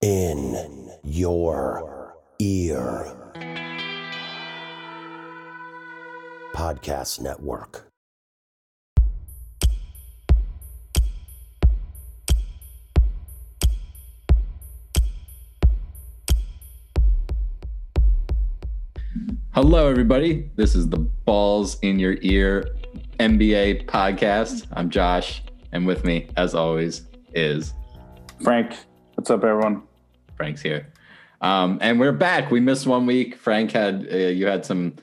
in your ear. Podcast Network. Hello, everybody. This is the Balls in Your Ear NBA podcast. I'm Josh, and with me, as always, is Frank, what's up, everyone? Frank's here, um, and we're back. We missed one week. Frank had uh, you had some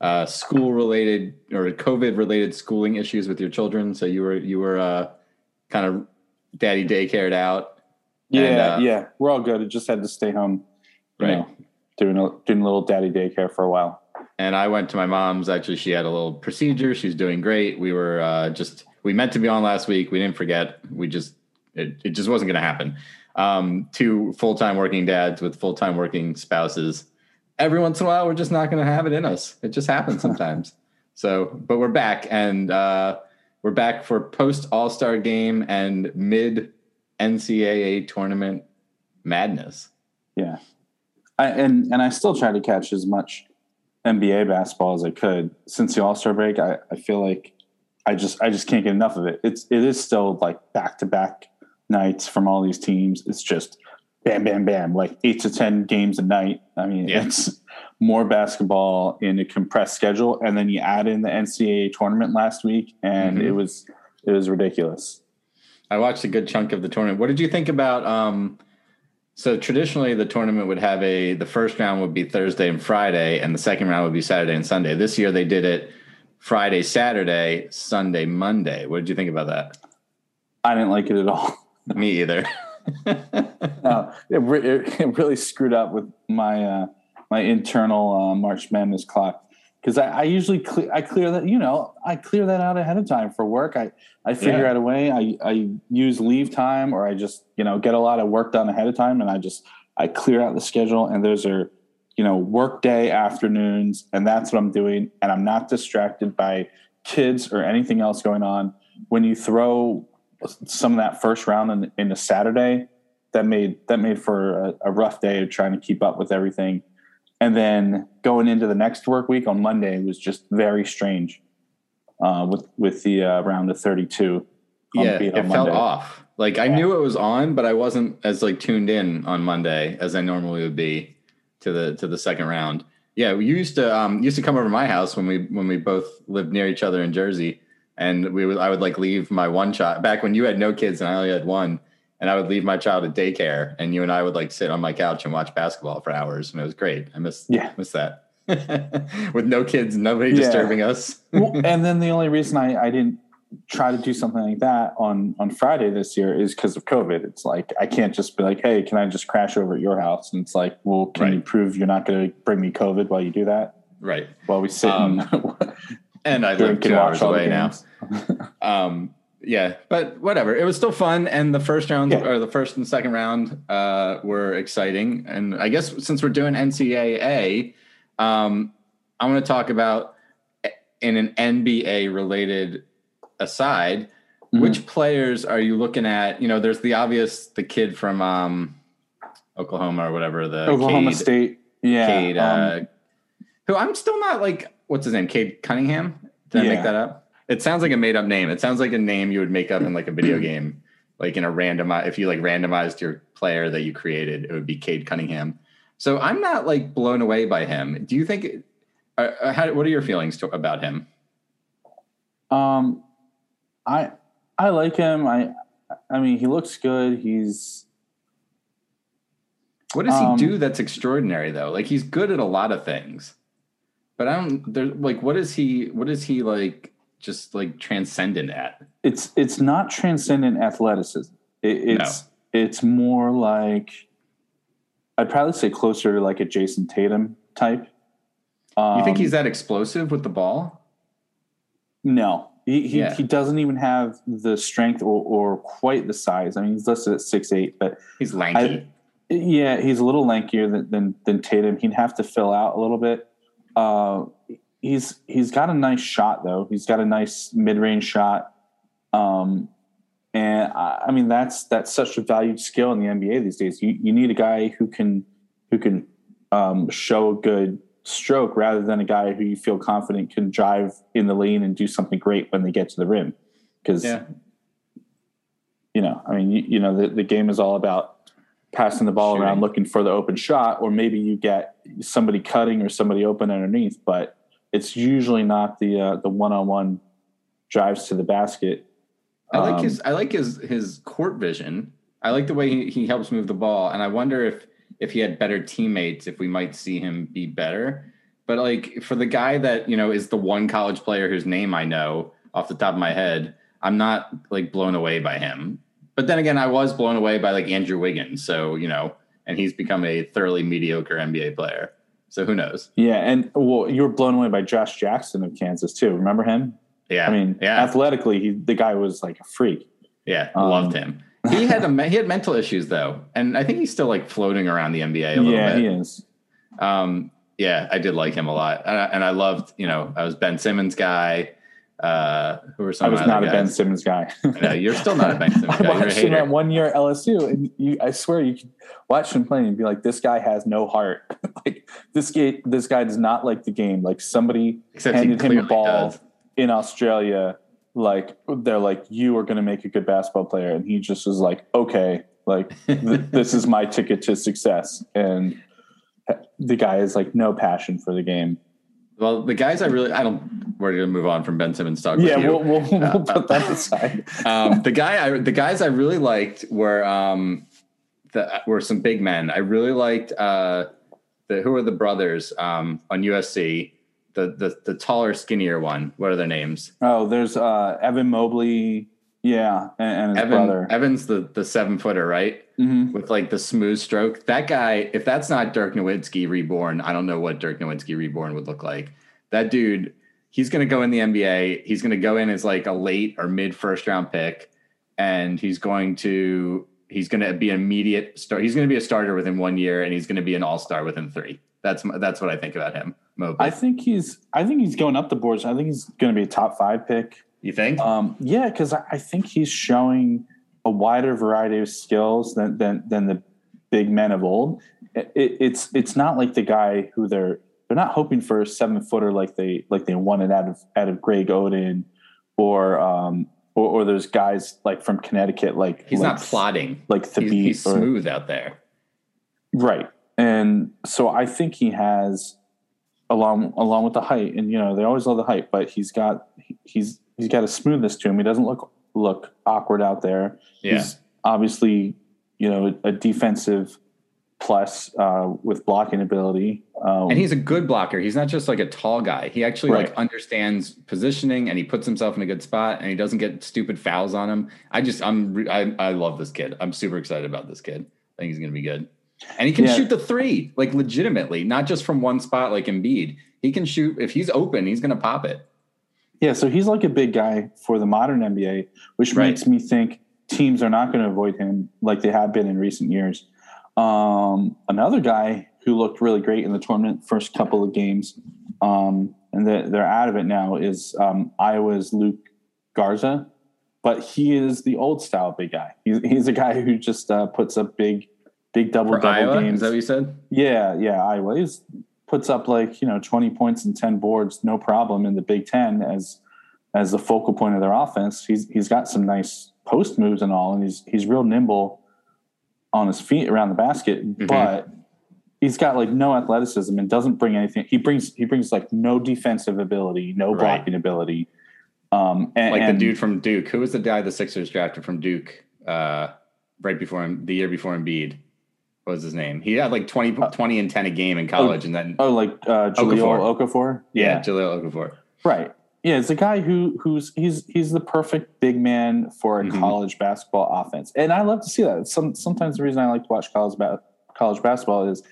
uh, school related or COVID related schooling issues with your children, so you were you were uh, kind of daddy daycared out. Yeah, And, uh, yeah, we're all good. I just had to stay home, Right. know, doing a doing a little daddy daycare for a while. and I went to my mom's. Actually, she had a little procedure. She's doing great. We were uh, just we meant to be on last week. We didn't forget. We just it, it just wasn't going to happen. Um, two full time working dads with full time working spouses. Every once in a while, we're just not going to have it in us. It just happens sometimes. so, but we're back, and uh, we're back for post All Star game and mid NCAA tournament madness. Yeah, I, and and I still try to catch as much NBA basketball as I could since the All Star break. I, I feel like I just I just can't get enough of it. It's it is still like back to back nights from all these teams. It's just bam, bam, bam, like eight to ten games a night. I mean, Yeah. it's more basketball in a compressed schedule, and then you add in the NCAA tournament last week, and Mhm. it was it was ridiculous. I watched a good chunk of the tournament. What did you think about? Um, so traditionally, the tournament would have a the first round would be Thursday and Friday, and the second round would be Saturday and Sunday. This year, they did it Friday, Saturday, Sunday, Monday. What did you think about that? I didn't like it at all. Me either. no, it, re- it, it really screwed up with my uh, my internal uh, March Madness clock because I, I usually cle- I clear that you know I clear that out ahead of time for work. I I figure Yeah. out a way. I I use leave time or I just you know get a lot of work done ahead of time and I just I clear out the schedule and those are you know work day afternoons and that's what I'm doing and I'm not distracted by kids or anything else going on. When you throw some of that first round in, in a Saturday, that made that made for a, a rough day of trying to keep up with everything. And then going into the next work week on Monday was just very strange uh, with with the uh, round of thirty two. yeah, it felt off. Like I knew it was on, but I wasn't as like tuned in on Monday as I normally would be to the to the second round. Yeah, we used to um used to come over to my house when we when we both lived near each other in Jersey, and we would I would like leave my one child back when you had no kids and I only had one, and I would leave my child at daycare, and you and I would like sit on my couch and watch basketball for hours, and it was great. I miss Yeah. miss that with no kids, nobody Yeah. disturbing us. well, and then the only reason I, I didn't try to do something like that on on Friday this year is because of COVID. It's like I can't just be like, hey, can I just crash over at your house? And it's like, well, can you prove you're not going to bring me COVID while you do that? right, While we sit Um, and and I live two hours watch all the away now. um yeah but whatever it was still fun and the first round Yeah. or the first and second round uh were exciting and i guess since we're doing ncaa um i want to talk about in an nba related aside Mhm. which players are you looking at you know there's the obvious the kid from um oklahoma or whatever the Oklahoma Cade- State. Yeah. Cade, uh, um, who I'm still not like, what's his name? Cade Cunningham? Did I make that up? It sounds like a made up name. It sounds like a name you would make up in like a video game, like in a random. If you like randomized your player that you created, it would be Cade Cunningham. So I'm not like blown away by him. Do you think? Uh, uh, how, what are your feelings to, about him? Um, I I like him. I I mean, he looks good. He's What does Um, he do that's extraordinary though? Like he's good at a lot of things, but I don't. There, like, what is he? What is he like? Just like transcendent at? it's it's not transcendent athleticism. It, it's it's more like I'd probably say closer to like a Jayson Tatum type. Um, You think he's that explosive with the ball? no? He he, Yeah. he doesn't even have the strength or, or quite the size. I mean, he's listed at six eight, but He's lanky. Yeah, he's a little lankier than, than than Tatum. He'd have to fill out a little bit. Uh, he's he's got a nice shot though. He's got a nice mid range shot, um, And I, I mean, that's that's such a valued skill in the NBA these days. You you need a guy who can who can um, show a good stroke rather than a guy who you feel confident can drive in the lane and do something great when they get to the rim. Because Yeah. you know, I mean, you, you know, the, the game is all about passing the ball around looking for the open shot, or maybe you get somebody cutting or somebody open underneath, but it's usually not the uh, the one on one drives to the basket. I like Um, his I like his his court vision. I like the way he, he helps move the ball, and I wonder if if he had better teammates, if we might see him be better. But like for the guy that you know is the one college player whose name I know off the top of my head, I'm not like blown away by him. But then again, I was blown away by like Andrew Wiggins, so you know, and he's become a thoroughly mediocre NBA player. So who knows? Yeah, and well, you were blown away by Josh Jackson of Kansas too. Remember him? Yeah, I mean, yeah, athletically, he, the guy was like a freak. yeah, um, loved him. He had a he had mental issues though, and I think he's still like floating around the NBA a little Yeah, bit. Yeah, he is. Um, yeah, I did like him a lot, and I, and I loved, you know, I was Ben Simmons guy. Uh, who were some I was not a Ben? Simmons guy. No, you're still not a Ben Simmons I guy. A watched him at one year at LSU, and you, I swear you could watch him play and be like, "This guy has no heart. like this guy, this guy does not like the game. Like somebody Except handed him a ball does. in Australia, like they're like, you are going to make a good basketball player, and he just was like, okay, like th- this is my ticket to success, and the guy has like no passion for the game. Well, the guys I really, I don't. We're gonna move on from Ben Simmons talk. Yeah, we'll, we'll, we'll put that aside. um, the guy, I, the guys I really liked were um, the were some big men. I really liked uh, the who are the brothers um, on USC. The, the the taller, skinnier one. What are their names? Oh, there's uh, Evan Mobley, yeah, and, and his Evan brother. Evan's the the seven footer, right? Mhm. With like the smooth stroke. That guy, if that's not Dirk Nowitzki reborn, I don't know what Dirk Nowitzki reborn would look like. That dude, he's going to go in the NBA. He's going to go in as like a late or mid first round pick, and he's going to he's going to be an immediate start. He's going to be a starter within one year, and he's going to be an all star within three. That's my- that's what I think about him. Mobley. I think he's. I think he's going up the boards. I think he's going to be a top five pick. you think? Um, yeah, because I, I think he's showing a wider variety of skills than than, than the big men of old. It, it's it's not like the guy who they're they're not hoping for a seven footer like they like they wanted out of out of Greg Oden or um or, or those guys like from Connecticut like he's like, not plotting. like the He's, beat he's or- smooth out there. Right. And so I think he has along along with the height and you know they always love the height but he's got he's he's got a smoothness to him he doesn't look look awkward out there Yeah. he's obviously you know a defensive plus uh with blocking ability um And he's a good blocker. He's not just like a tall guy. He actually Right. like understands positioning and he puts himself in a good spot and he doesn't get stupid fouls on him. I just I'm I, I love this kid. I'm super excited about this kid. I think he's going to be good. And he can Yeah. shoot the 3 like legitimately, not just from one spot like Embiid. He can shoot if he's open, he's going to pop it. Yeah, so he's like a big guy for the modern NBA, which Right. makes me think teams are not going to avoid him like they have been in recent years. Um, another guy who looked really great in the tournament first couple of games, um, and they're, they're out of it now, is um, Iowa's Luka Garza. But he is the old style big guy. He's, he's a guy who just uh, puts up big, big double For double Iowa, games. is that what you said? Yeah, yeah, Iowa He's puts up like you know twenty points and ten boards, no problem in the Big Ten as as the focal point of their offense. He's he's got some nice post moves and all, and he's he's real nimble on his feet around the basket, but he's got like no athleticism and doesn't bring anything. He brings he brings like no defensive ability, no Right. blocking ability. Um, and, Like and- the dude from Duke. Who was the guy the Sixers drafted from Duke uh, right before him, the year before Embiid? What was his name? He had like 20, 20 and 10 a game in college and then, oh, like uh, Jahlil Okafor. Okafor, yeah, Jahlil Okafor. Right. Yeah, it's a guy who who's he's he's the perfect big man for a Mhm. college basketball offense, and I love to see that. Some sometimes the reason I like to watch college ba- college basketball is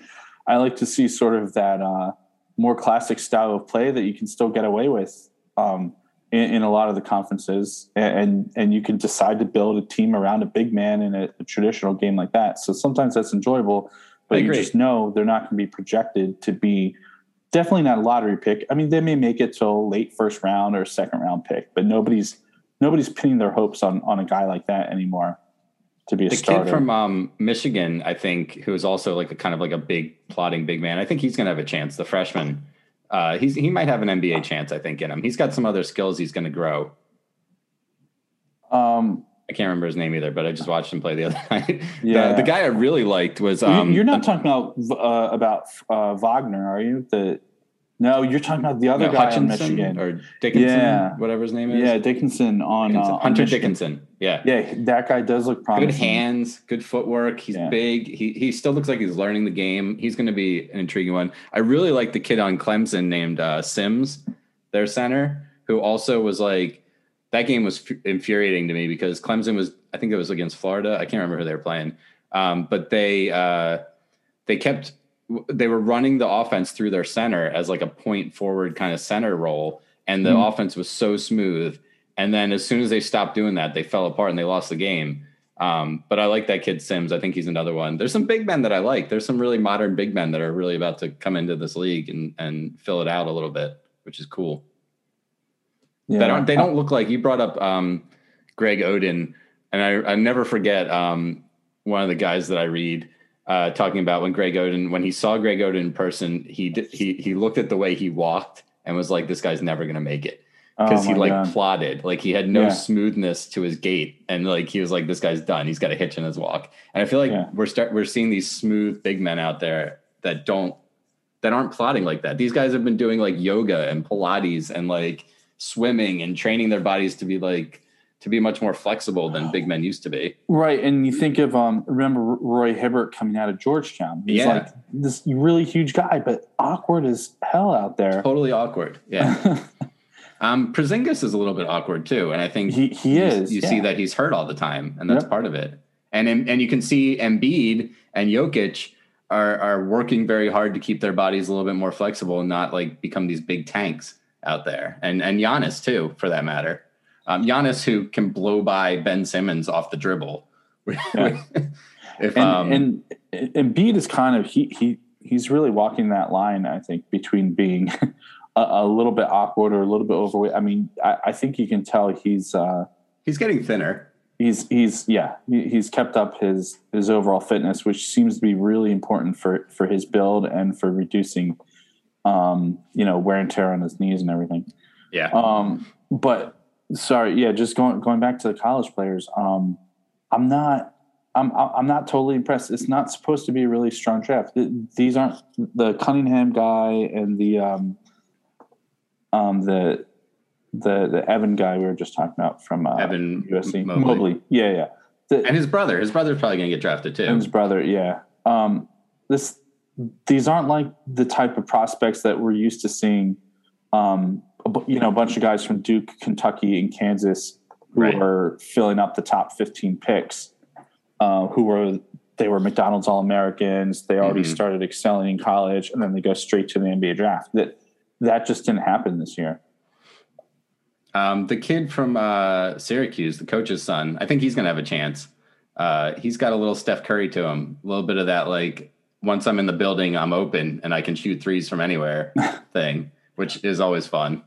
I like to see sort of that uh, more classic style of play that you can still get away with um, in, in a lot of the conferences, and and you can decide to build a team around a big man in a, a traditional game like that. So sometimes that's enjoyable, but you just know they're not going to be projected to be definitely not a lottery pick. I mean, they may make it till late first round or second round pick, but nobody's nobody's pinning their hopes on on a guy like that anymore to be a the starter. kid from um, Michigan, I think, who is also like a kind of like a big plotting big man. I think he's going to have a chance. The freshman, uh, he's he might have an NBA chance. I think in him. He's got some other skills. He's going to grow. um, I can't remember his name either, but I just watched him play the other night. Yeah. the, the guy I really liked was um, you're not talking about uh, about uh, Wagner, are you? The no, you're talking about the other no, guy Hutchinson on Michigan. or Dickinson, Yeah. whatever his name is. yeah, Dickinson on, uh, Dickinson. on Hunter Michigan. Dickinson. Yeah. Yeah, that guy does look promising. Good hands, good footwork. He's Yeah. big. He he still looks like he's learning the game. He's going to be an intriguing one. I really like the kid on Clemson named uh, Simms, their center, who also was like that game was f- infuriating to me because Clemson was I think it was against Florida. I can't remember who they were playing, um, but they uh, they kept they were running the offense through their center as like a point forward kind of center role, and the Mhm. offense was so smooth. And then as soon as they stopped doing that, they fell apart and they lost the game. Um, but I like that kid Simms. I think he's another one. There's some big men that I like. There's some really modern big men that are really about to come into this league and and fill it out a little bit, which is cool. Yeah. That aren't, they don't look like you brought up um, Greg Oden, and I, I never forget um, one of the guys that I read uh, talking about when Greg Oden when he saw Greg Oden in person, he did, he he looked at the way he walked and was like, "This guy's never going to make it." because Oh he like God. plodded, like he had no Yeah. smoothness to his gait, and like he was like, "This guy's done. He's got a hitch in his walk." And I feel like Yeah. we're start we're seeing these smooth big men out there that don't that aren't plodding like that. These guys have been doing like yoga and Pilates and like swimming and training their bodies to be like to be much more flexible than big men used to be. Right, and you think of um, remember Roy Hibbert coming out of Georgetown. He's Yeah. like this really huge guy, but awkward as hell out there. Totally awkward. Yeah. Um, Porzingis is a little bit awkward too, and I think He- he is, You see that he's hurt all the time, and that's Yep. part of it. And and you can see Embiid and Jokic are are working very hard to keep their bodies a little bit more flexible and not like become these big tanks out there. And and Giannis too, for that matter. Um, Giannis who can blow by Ben Simmons off the dribble. Yeah. if and, um, and and Embiid is kind of he he he's really walking that line. I think between being a, a little bit awkward or a little bit overweight. I mean, I, I think you can tell he's uh, he's getting thinner. he's he's yeah he, he's kept up his his overall fitness, which seems to be really important for for his build and for reducing um, you know wear and tear on his knees and everything. Yeah. Um, but sorry, yeah, just going going back to the college players. Um, I'm not. I'm I'm not totally impressed. It's not supposed to be a really strong draft. These aren't the Cunningham guy and the um, um the the the Evan guy we were just talking about from uh, Evan USC Mobley. Mobley. Yeah, yeah. The, And his brother, his brother's probably going to get drafted too. and his brother, yeah. Um, this these aren't like the type of prospects that we're used to seeing. Um, a you know, a bunch of guys from Duke, Kentucky, and Kansas who Right. are filling up the top fifteen picks. Uh, who were they were McDonald's All Americans. They already Mhm. started excelling in college, and then they go straight to the NBA draft. That that just didn't happen this year. Um, the kid from uh, Syracuse, the coach's son, I think he's going to have a chance. Uh, he's got a little Steph Curry to him, a little bit of that like once I'm in the building, I'm open and I can shoot threes from anywhere thing, which is always fun.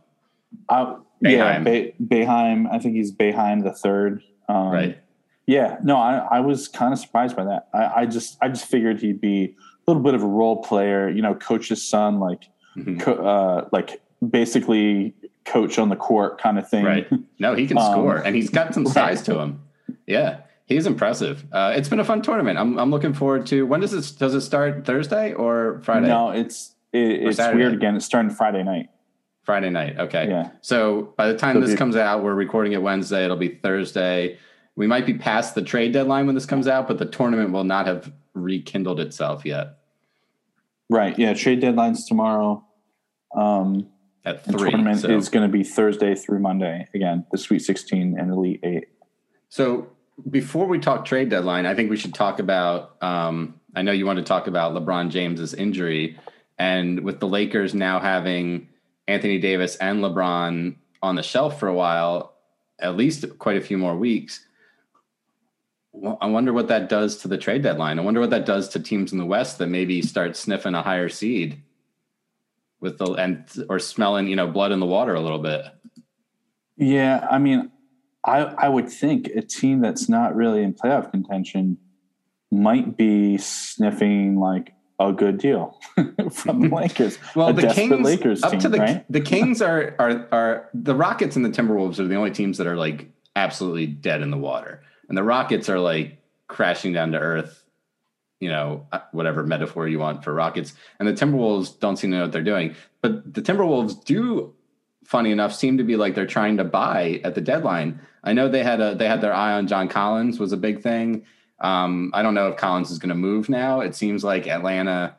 Uh, yeah. Be- Boeheim. I think he's Boeheim the third. Um, Right. Yeah, no, I, I was kind of surprised by that. I, I just I just figured he'd be a little bit of a role player, you know, coach's son, like Mhm. co- uh, like basically coach on the court kind of thing. Right. No, he can Um, score and he's got some size to him. Yeah. He's impressive. Uh, it's been a fun tournament. I'm, I'm looking forward to when does it does it start Thursday or Friday? No, it's it, it's Saturday? weird again. It's starting Friday night. Friday night. Okay. Yeah. So by the time So this the- comes out, we're recording it Wednesday. It'll be Thursday. We might be past the trade deadline when this comes out, but the tournament will not have rekindled itself yet Right. Yeah. Trade deadlines tomorrow. Um, at the three. tournament So, is going to be Thursday through Monday. Again, the Sweet 16 and Elite Eight. so before we talk trade deadline, I think we should talk about. Um, I know you want to talk about LeBron James's injury, and with the Lakers now having Anthony Davis and LeBron on the shelf for a while, at least quite a few more weeks. I wonder what that does to the trade deadline. I wonder what that does to teams in the West that maybe start sniffing a higher seed with the and or smelling, you know, blood in the water a little bit. Yeah, I mean, I, I would think a team that's not really in playoff contention might be sniffing like a good deal from the Lakers. Well, a the Kings Lakers up team, to the right? the Kings are are are the Rockets and the Timberwolves are the only teams that are like absolutely dead in the water, and the Rockets are like crashing down to earth. You know, uh, whatever metaphor you want for Rockets, and the Timberwolves don't seem to know what they're doing. But the Timberwolves do, funny enough, seem to be like they're trying to buy at the deadline. I know they had a they had their eye on John Collins was a big thing. Um, I don't know if Collins is going to move now. It seems like Atlanta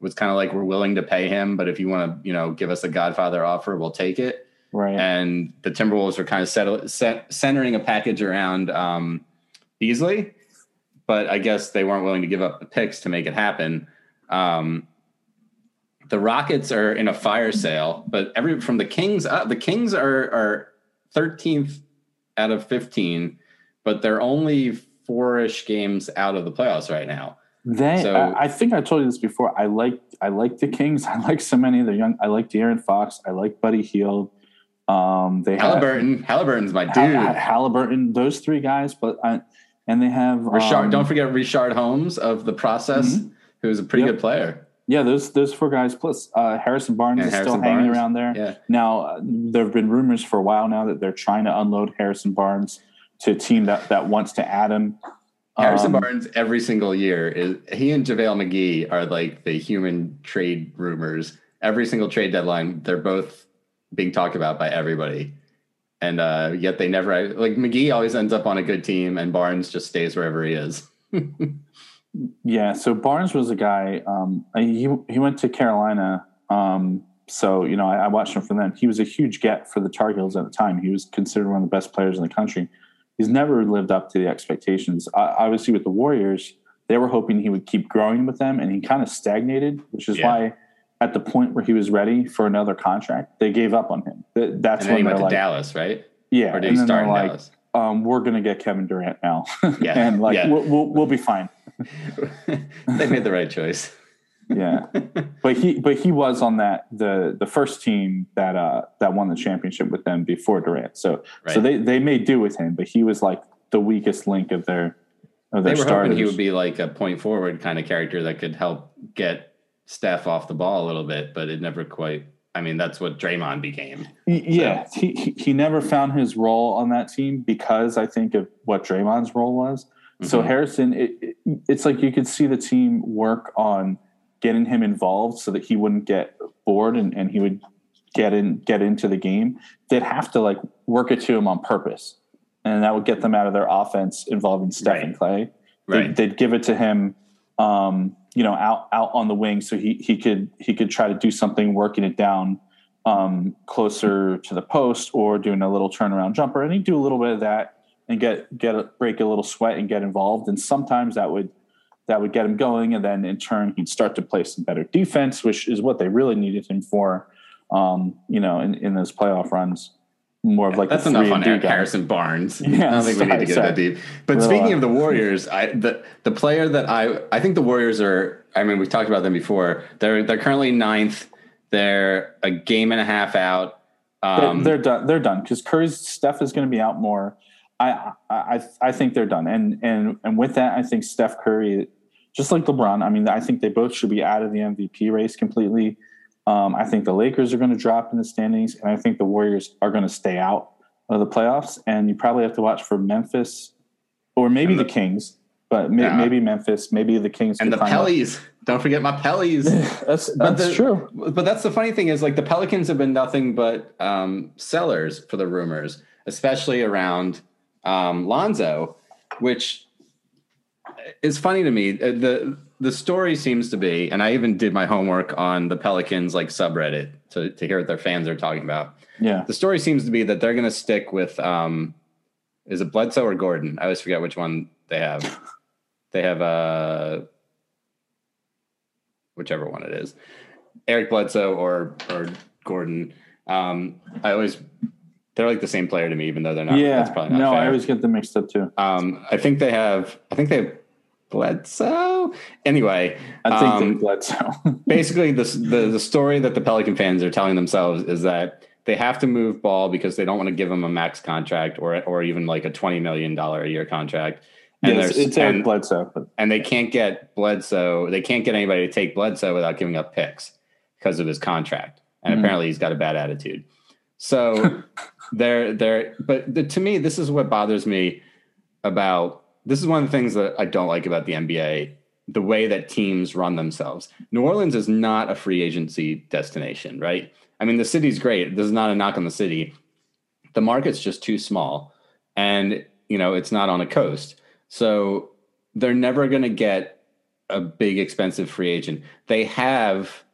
was kind of like we're willing to pay him, but if you want to, you know, give us a Godfather offer, we'll take it. Right. And the Timberwolves are kind of settle, set, centering a package around um, Beasley, but I guess they weren't willing to give up the picks to make it happen. Um, the Rockets are in a fire sale, but every from the Kings up, the Kings are are 13th out of 15, but they're only four-ish games out of the playoffs right now. They, So- I, I think I told you this before. I like, I like the Kings. I like so many of the young. I like De'Aaron Fox. I like Buddy Hield. Um, they have Halliburton, Halliburton's my dude. Hal- Halliburton. Those three guys, but I, and they have Richard, um, don't forget Richard Holmes of the process, who's a pretty Yep. good player. Yeah, those those four guys plus uh, Harrison Barnes And is Harrison still hanging Barnes. around there. Yeah. Now uh, there have been rumors for a while now that they're trying to unload Harrison Barnes to a team that that wants to add him. Harrison Um, Barnes every single year is he and JaVale McGee are like the human trade rumors. Every single trade deadline, they're both being talked about by everybody. And uh, yet they never like McGee always ends up on a good team and Barnes just stays wherever he is. Yeah, so Barnes was a guy. Um, he he went to Carolina. Um, so you know, I, I watched him from then. He was a huge get for the Tar Heels at the time. He was considered one of the best players in the country. He's never lived up to the expectations. Uh, obviously, with the Warriors, they were hoping he would keep growing with them, and he kind of stagnated, which is Yeah. why at the point where he was ready for another contract, they gave up on him. Th- That's then he when went to like, Dallas, right? yeah, Or did and he start in like, Dallas? um, we're going to get Kevin Durant now, Yeah, and like yeah. we'll, we'll we'll be fine. they made the right choice. Yeah but he but he was on that the the first team that uh that won the championship with them before Durant so so they they made do with him but he was like the weakest link of their of their They were starters hoping he would be like a point forward kind of character that could help get Steph off the ball a little bit, but it never quite. I mean, that's what Draymond became. Yeah he he- he never found his role on that team because I think of what Draymond's role was so Mhm. Harrison it, it, it's like you could see the team work on getting him involved so that he wouldn't get bored and, and he would get in get into the game they'd have to like work it to him on purpose and that would get them out of their offense involving Steph Right. and Clay Right. they'd, they'd give it to him um, you know out out on the wing so he he could he could try to do something working it down um, closer to the post or doing a little turnaround jumper and he'd do a little bit of that and get get a, break a little sweat and get involved and sometimes that would that would get him going and then in turn he'd start to play some better defense which is what they really needed him for um, you know in, in those playoff runs more of like That's enough on Eric guy. Harrison Barnes. Yeah, I don't think we need to get sorry, that deep. But Little, speaking of the Warriors, I the the player that I I think the Warriors are. I mean, we've talked about them before. They're they're currently ninth. They're a game and a half out. They're, Um, they're done. They're done because Curry's Steph is going to be out more. I, I I think they're done, and and and with that, I think Steph Curry, just like LeBron. I mean, I think they both should be out of the MVP race completely. Um, I think the Lakers are going to drop in the standings, and I think the Warriors are going to stay out of the playoffs. And you probably have to watch for Memphis, or maybe the, the- Kings, but may, Yeah. maybe Memphis, maybe the Kings, and the up. Don't forget my Pellies. that's that's the- true. But that's the funny thing is like the Pelicans have been nothing but um, sellers for the rumors, especially around um, Lonzo, which is funny to me. Uh, the The story seems to be, and I even did my homework on the Pelicans like subreddit to to hear what their fans are talking about. Yeah, The story seems to be that they're going to stick with um, is it Bledsoe or Gordon? I always forget which one they have. They have uh, whichever one it is, Eric Bledsoe or or Gordon. Um, I always they're like the same player to me, even though they're not. yeah. that's probably not No, fair. I always get them mixed up too. um, I think they have. I think they have Bledsoe. Anyway, I think um, Bledsoe. basically the, the the story that the Pelican fans are telling themselves is that they have to move Ball because they don't want to give him a max contract or or even like a twenty million dollar a year contract. And And it's, Eric and, Bledsoe. But and they can't get Bledsoe. They can't get anybody to take Bledsoe without giving up picks because of his contract. And Mhm. apparently, he's got a bad attitude. So they're they're. But the, to me, this is what bothers me about. This is one of the things that I don't like about the NBA. The way that teams run themselves. New Orleans is not a free agency destination, right? I mean, the city's great. This is not a knock on the city. The market's just too small, and you know it's not on a coast. So they're never going to get a big expensive free agent. They have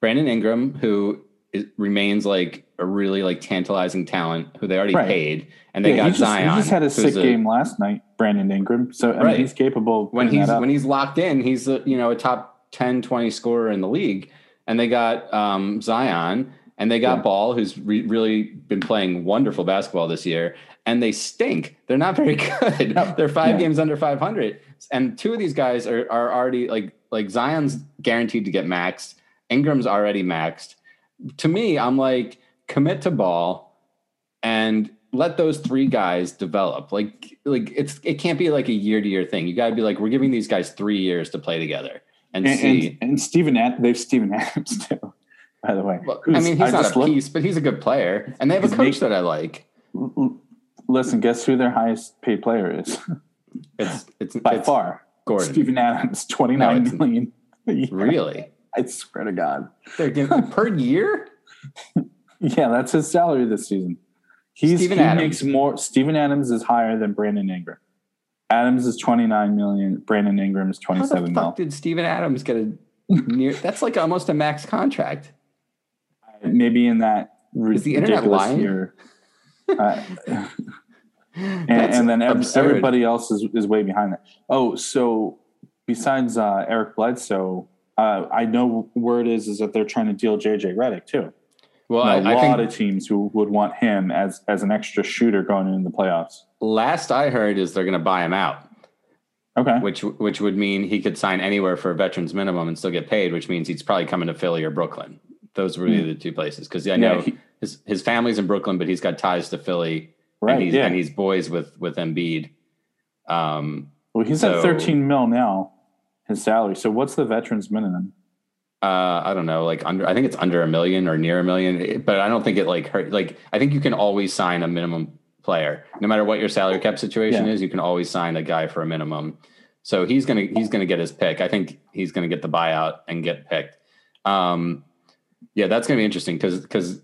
Brandon Ingram, who is, remains like a really like tantalizing talent, who they already Right. paid, and they Yeah, got he just, Zion. He just had a sick game last night, Brandon Ingram. So I Right. mean, he's capable when he's when he's locked in. He's a, you know a top 10, 20 scorer in the league, and they got um, Zion. And they got Yeah. Ball, who's re- really been playing wonderful basketball this year, and they stink. They're not very good. No, They're five yeah. games under 500, and two of these guys are are already like like Zion's guaranteed to get maxed. Ingram's already maxed. To me, I'm like commit to Ball and let those three guys develop. Like like it's it can't be like a year to year thing. You got to be like we're giving these guys three years to play together and, and, see. and, and Steven, Ad- they've Steven Adams too. By the way, Well, I mean, he's not a piece, but he's a good player, and they have a coach that I like. Listen, guess who their highest paid player is It's it's by it's far? Gordon. Steven Adams, twenty nine No, million. a year. Really? I swear to God. They're giving per year? Yeah, that's his salary this season. He's, Steven he Adams. makes more. Steven Adams is higher than Brandon Ingram. Adams is twenty nine million. Brandon Ingram is twenty How the seven mil. fuck did Steven Adams get a near? That's like almost a max contract. Maybe in that Is the internet lying? year. Uh, and, and then absurd. everybody else is, is way behind that. Oh, so besides uh, Eric Bledsoe, uh, I know word is is that they're trying to deal JJ Redick too. Well, a I, I lot of teams who would want him as as an extra shooter going into the playoffs. last I heard is they're going to buy him out, Okay, which which would mean he could sign anywhere for a veterans minimum and still get paid, which means he's probably coming to Philly or Brooklyn. Those were really the two places because I know. Yeah, he- his his family's in Brooklyn, but he's got ties to Philly, right? and he's yeah. and he's boys with with Embiid. Um, well, he's so- at thirteen mil now. His salary. So what's the veterans minimum? Uh, I don't know, like under I think it's under a million or near a million, but I don't think it like hurt. Like I think you can always sign a minimum player, no matter what your salary cap situation Yeah. is. You can always sign a guy for a minimum. So he's gonna he's gonna get his pick. I think he's gonna get the buyout and get picked. Um, yeah, that's gonna be interesting because because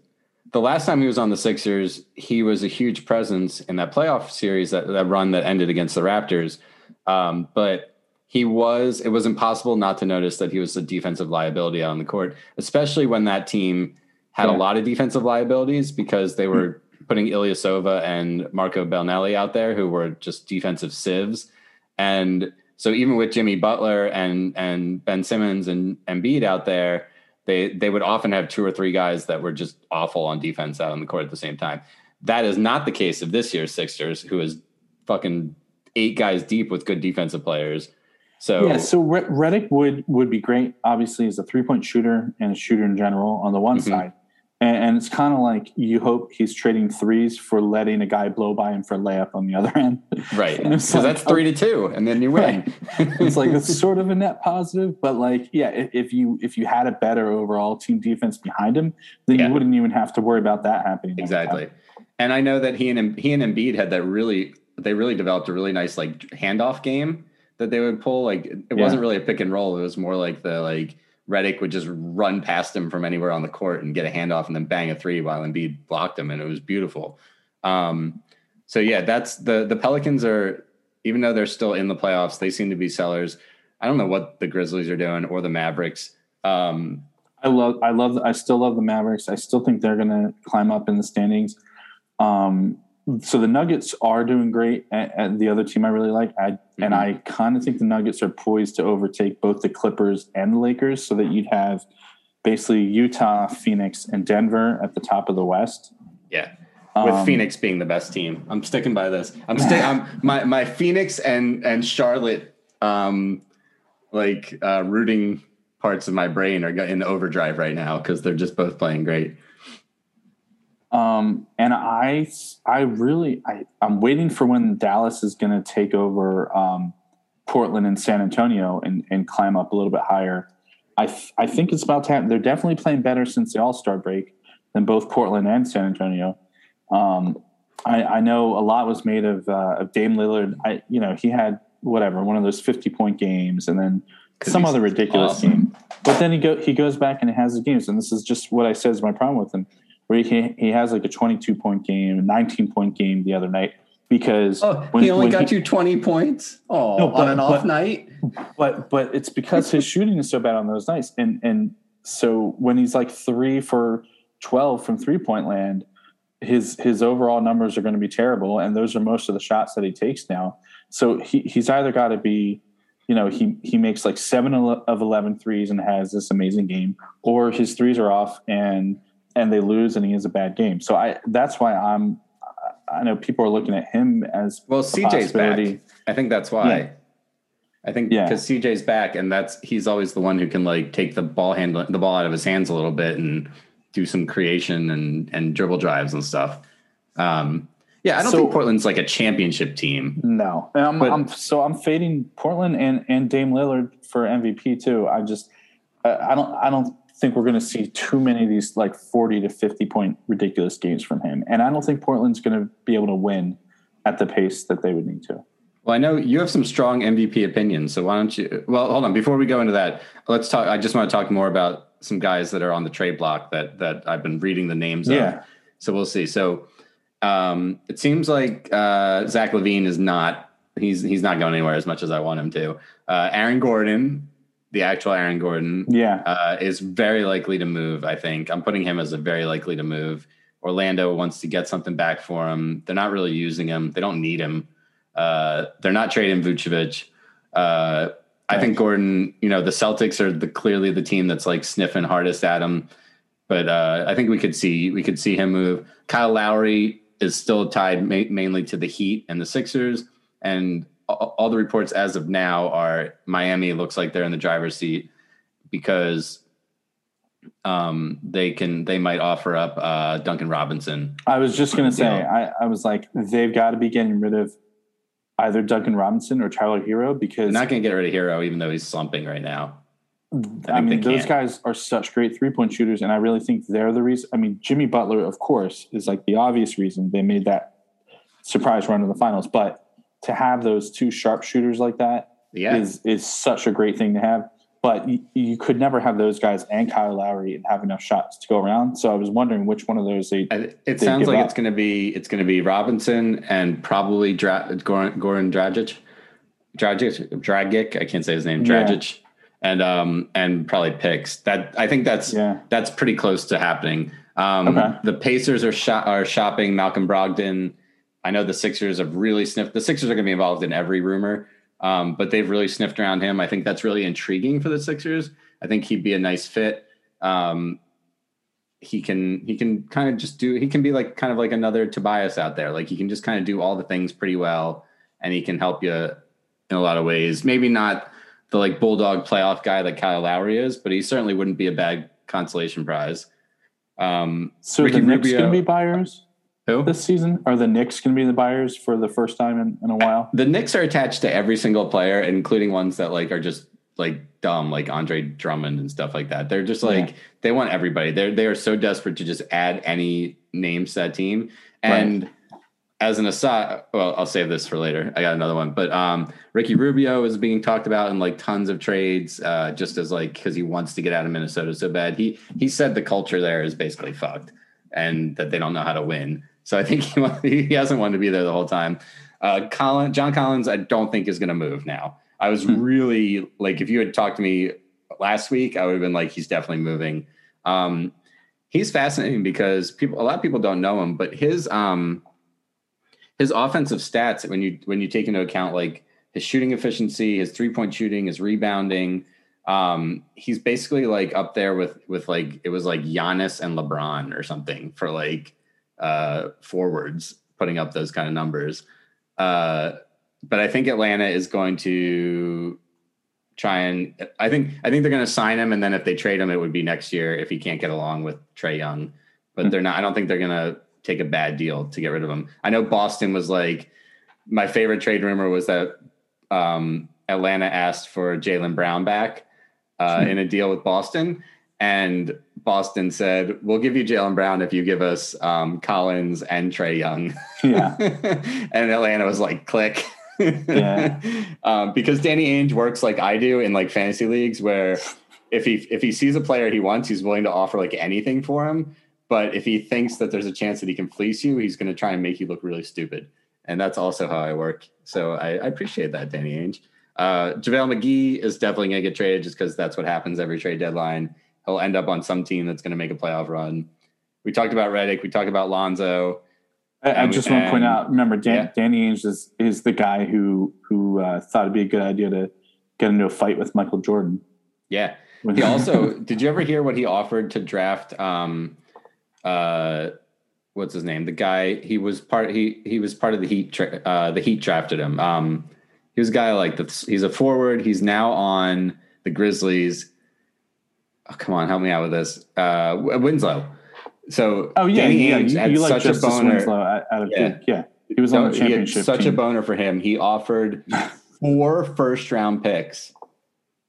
the last time he was on the Sixers, he was a huge presence in that playoff series that that run that ended against the Raptors. Um, but he was it was impossible not to notice that he was a defensive liability out on the court, especially when that team had a lot of defensive liabilities because they were putting Ilyasova and Marco Belinelli out there who were just defensive sieves. And so even with Jimmy Butler and and Ben Simmons and Embiid out there, they they would often have two or three guys that were just awful on defense out on the court at the same time. That is not the case of this year's Sixers, who is fucking eight guys deep with good defensive players. So Yeah, so Re- Redick would would be great. Obviously, as a three point shooter and a shooter in general on the one Mhm. side, and, and it's kind of like you hope he's trading threes for letting a guy blow by him for layup on the other end. right, because like, that's three to two, and then you win. it's like it's sort of a net positive, but like yeah, if, if you if you had a better overall team defense behind him, then Yeah. you wouldn't even have to worry about that happening. exactly. And I know that he and he and Embiid had that really they really developed a really nice like handoff game that they would pull. Like it Yeah. wasn't really a pick and roll. It was more like the like Redick would just run past him from anywhere on the court and get a handoff and then bang a three while Embiid blocked him, and it was beautiful. Um, so yeah, that's the the Pelicans are even though they're still in the playoffs, they seem to be sellers. I don't know what the Grizzlies are doing or the Mavericks. Um, I love, I love, I still love the Mavericks. I still think they're going to climb up in the standings. Um, so the Nuggets are doing great, and, and the other team I really like, I, and Mhm. I kind of think the Nuggets are poised to overtake both the Clippers and the Lakers, so that you'd have basically Utah, Phoenix, and Denver at the top of the West. yeah, with Um, Phoenix being the best team. I'm sticking by this. I'm sti- I'm my my Phoenix and and Charlotte um like uh rooting parts of my brain are in overdrive right now cuz they're just both playing great. Um, and I, I really, I, I'm waiting for when Dallas is going to take over um, Portland and San Antonio and, and climb up a little bit higher. I, th- I think it's about to happen. They're definitely playing better since the All Star break than both Portland and San Antonio. Um, I, I, know a lot was made of, uh, of Dame Lillard. I, you know, he had whatever one of those 50 point games, and then some other ridiculous awesome. game. But then he go he goes back and he has the games, and this is just what I said is my problem with him, where he he has like a 22 point game, a 19 point game the other night because oh, when, he only got he, you 20 points? Oh no, but, on an off but, night? but but it's because his shooting is so bad on those nights. And and so when he's like three for 12 from three point land his his overall numbers are going to be terrible and those are most of the shots that he takes now. So he, he's either got to be you know he he makes like seven of 11 threes and has this amazing game or his threes are off and and they lose and he has a bad game so i that's why i'm I know people are looking at him as well. CJ's back. I think that's why. Yeah. I think because yeah. CJ's back, and that's he's always the one who can like take the ball handle the ball out of his hands a little bit and do some creation and and dribble drives and stuff. Um, yeah, I don't so, think Portland's like a championship team. No, and I'm, but, I'm, so I'm fading Portland and and Dame Lillard for MVP too. I just I don't I don't think we're going to see too many of these like 40 to 50 point ridiculous games from him. And I don't think Portland's going to be able to win at the pace that they would need to. Well, I know you have some strong MVP opinions. So why don't you? Well, hold on. Before we go into that, let's talk. I just want to talk more about some guys that are on the trade block that that I've been reading the names yeah. of. So we'll see. So um, it seems like uh, Zach LaVine is not. He's he's not going anywhere as much as I want him to. Uh, Aaron Gordon the actual Aaron Gordon, yeah, uh, is very likely to move. I think I'm putting him as a very likely to move. Orlando wants to get something back for him. They're not really using him. They don't need him. Uh, they're not trading Vucevic. Uh, I think Gordon. You know, the Celtics are the clearly the team that's like sniffing hardest at him. But uh, I think we could see we could see him move. Kyle Lowry is still tied ma- mainly to the Heat and the Sixers, and all the reports as of now are Miami looks like they're in the driver's seat because um, they can they might offer up uh, Duncan Robinson. I was just gonna say I, I was like they've got to be getting rid of either Duncan Robinson or Tyler Herro because they're not gonna get rid of Herro even though he's slumping right now. I, I mean, those guys are such great three point shooters, and I really think they're the reason. I mean, Jimmy Butler, of course, is like the obvious reason they made that surprise run to the finals, but to have those two sharpshooters like that yeah. is is such a great thing to have. But you, you, could never have those guys and Kyle Lowry and have enough shots to go around. So I was wondering which one of those they. It sounds like up. it's going to be it's going to be Robinson and probably Dra- Goran, Goran Dragic, Dragic, Dragic. I can't say his name. Dragic. Yeah. And um and probably picks that I think that's yeah. that's pretty close to happening. Um, okay. The Pacers are sh- are shopping Malcolm Brogdon I know the Sixers have really sniffed. The Sixers are going to be involved in every rumor, um, but they've really sniffed around him. I think that's really intriguing for the Sixers. I think he'd be a nice fit. Um, he can he can kind of just do. He can be like kind of like another Tobias out there. Like he can just kind of do all the things pretty well, and he can help you in a lot of ways. Maybe not the like bulldog playoff guy that Kyle Lowry is, but he certainly wouldn't be a bad consolation prize. Um, so Ricky the Knicks Rubio, be buyers. Who? This season? Are the Knicks going to be the buyers for the first time in, in a while? The Knicks are attached to every single player, including ones that like are just like dumb, like Andre Drummond and stuff like that. They're just like yeah. they want everybody. They're they are so desperate to just add any names to that team. And right. as an aside, well, I'll save this for later. I got another one, but um, Ricky Rubio is being talked about in like tons of trades, uh, just as like because he wants to get out of Minnesota so bad. He he said the culture there is basically fucked and that they don't know how to win. So I think he, he hasn't wanted to be there the whole time. Uh, Colin, John Collins, I don't think is going to move now. I was hmm. really like, if you had talked to me last week, I would have been like, he's definitely moving. Um, he's fascinating because people, a lot of people don't know him, but his, um, his offensive stats, when you, when you take into account like his shooting efficiency, his three point shooting, his rebounding, um, he's basically like up there with, with like, it was like Giannis and LeBron or something for like, uh, forwards putting up those kind of numbers. Uh, but I think Atlanta is going to try and I think I think they're going to sign him, and then if they trade him, it would be next year if he can't get along with Trae Young. but they're not. I don't think they're gonna take a bad deal to get rid of him. I know Boston was like my favorite trade rumor was that um, Atlanta asked for Jaylen Brown back uh, in a deal with Boston, and Boston said, "We'll give you Jaylen Brown if you give us um, Collins and Trae Young." Yeah. and Atlanta was like, "Click." Yeah. um, because Danny Ainge works like I do in like fantasy leagues, where if he if he sees a player he wants, he's willing to offer like anything for him. But if he thinks that there's a chance that he can fleece you, he's going to try and make you look really stupid. And that's also how I work. So I, I appreciate that, Danny Ainge. Uh, JaVale McGee is definitely going to get traded just because that's what happens every trade deadline. He'll end up on some team that's going to make a playoff run. We talked about Redick. We talked about Lonzo. I, I just want to point point out. Remember, Dan, yeah. Danny Ainge is is the guy who who uh, thought it'd be a good idea to get into a fight with Michael Jordan. Yeah. He also did you ever hear what he offered to draft um uh what's his name? The guy he was part he he was part of the Heat tra- uh the Heat drafted him. Um he was a guy like the, he's a forward. He's now on the Grizzlies. Oh, come on, help me out with this. Uh Winslow. So Oh yeah, Danny yeah. Ainge You, like such a boner. Winslow out of Yeah. Yeah, he was on the championship. such a boner for him. He offered four first round picks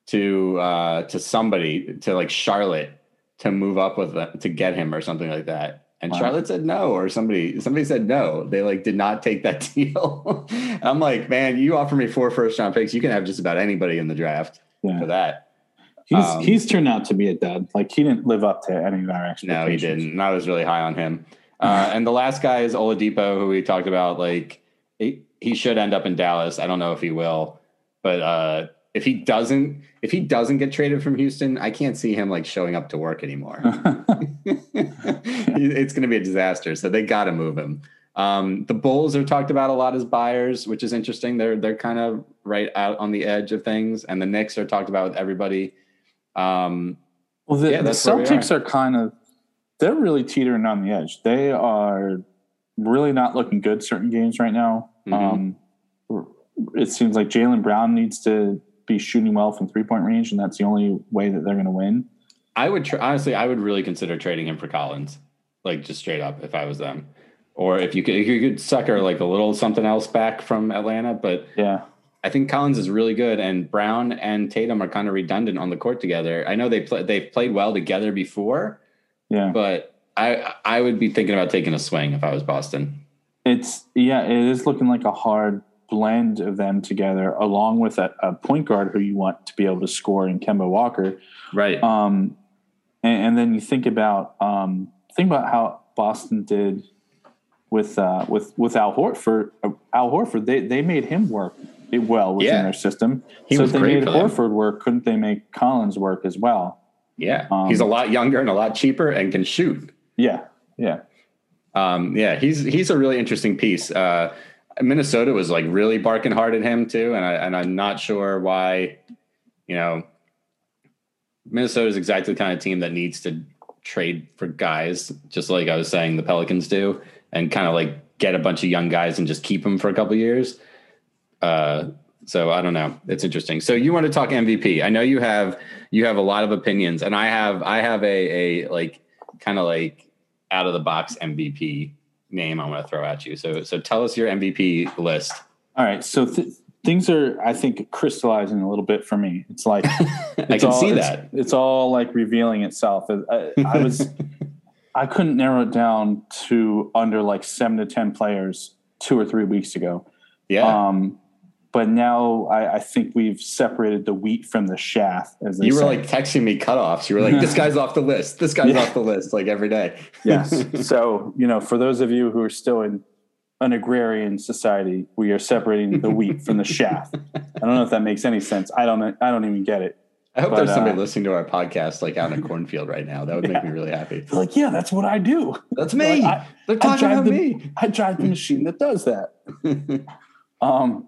to uh to somebody to like Charlotte to move up with them to get him or something like that. And Wow. Charlotte said no, or somebody somebody said no. They like did not take that deal. I'm like, man, you offer me four first round picks, you can have just about anybody in the draft Yeah. for that. He's Um, he's turned out to be a dud. Like he didn't live up to any of our expectations. No, he didn't. And I was really high on him. Uh, and the last guy is Oladipo, who we talked about. Like he, he should end up in Dallas. I don't know if he will, but uh, if he doesn't, if he doesn't get traded from Houston, I can't see him like showing up to work anymore. it's going to be a disaster. So they got to move him. Um, the Bulls are talked about a lot as buyers, which is interesting. They're they're kind of right out on the edge of things, and the Knicks are talked about with everybody. Um, Well, the, Yeah, the that's where we Celtics are. kind of they're really teetering on the edge. They are really not looking good certain games right now. Mhm. Um, it seems like Jaylen Brown needs to be shooting well from three point range, and that's the only way that they're going to win. I would tr- honestly, I would really consider trading him for Collins, like just straight up, if I was them, or if you could, if you could sucker like a little something else back from Atlanta. But Yeah, I think Collins is really good, and Brown and Tatum are kind of redundant on the court together. I know they play, they've played well together before, yeah. but I I would be thinking about taking a swing if I was Boston. It's yeah, it is looking like a hard blend of them together, along with a, a point guard who you want to be able to score in Kemba Walker. Right. Um, and, and then you think about um, think about how Boston did with uh, with with Al Horford. Uh, Al Horford, they they made him work well within Yeah. their system. He so was if they great made. Horford work. Couldn't they make Collins work as well? yeah. um, He's a lot younger and a lot cheaper and can shoot. Yeah, yeah. Um, yeah, he's he's a really interesting piece. Uh, Minnesota was like really barking hard at him too, and I and I'm not sure why. You know, Minnesota is exactly the kind of team that needs to trade for guys, just like I was saying the Pelicans do, and kind of like get a bunch of young guys and just keep them for a couple years. Uh, so I don't know. It's interesting. So you want to talk MVP? I know you have you have a lot of opinions, and I have I have a a like kind of like out of the box MVP name I want to throw at you. So so tell us your MVP list. All right, so th- things are, I think, crystallizing a little bit for me. It's like I can all- see it's- that. It's all like revealing itself. I, I was, I couldn't narrow it down to under like seven to ten players two or three weeks ago. Yeah. Um, but now I, I think we've separated the wheat from the chaff, as you were say. like texting me cutoffs. You were like, "This guy's off the list. This guy's Yeah. off the list." Like every day. yes. so you know, for those of you who are still in an agrarian society, we are separating the wheat from the chaff. I don't know if that makes any sense. I don't. I don't even get it. I hope But, there's somebody uh, listening to our podcast like out in a cornfield right now. That would make me really happy. They're like, yeah, that's what I do. That's Like, me. I- They're talking drive about the, me. I drive the machine that does that. um,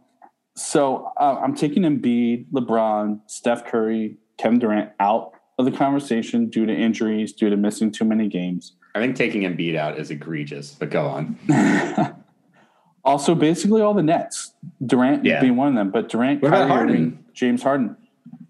so uh, I'm taking Embiid, LeBron, Steph Curry, Kevin Durant out of the conversation due to injuries, due to missing too many games. I think taking Embiid out is egregious, but go on. also, basically all the Nets, Durant Yeah. being one of them, but Durant, What Kyrie Harden? James Harden.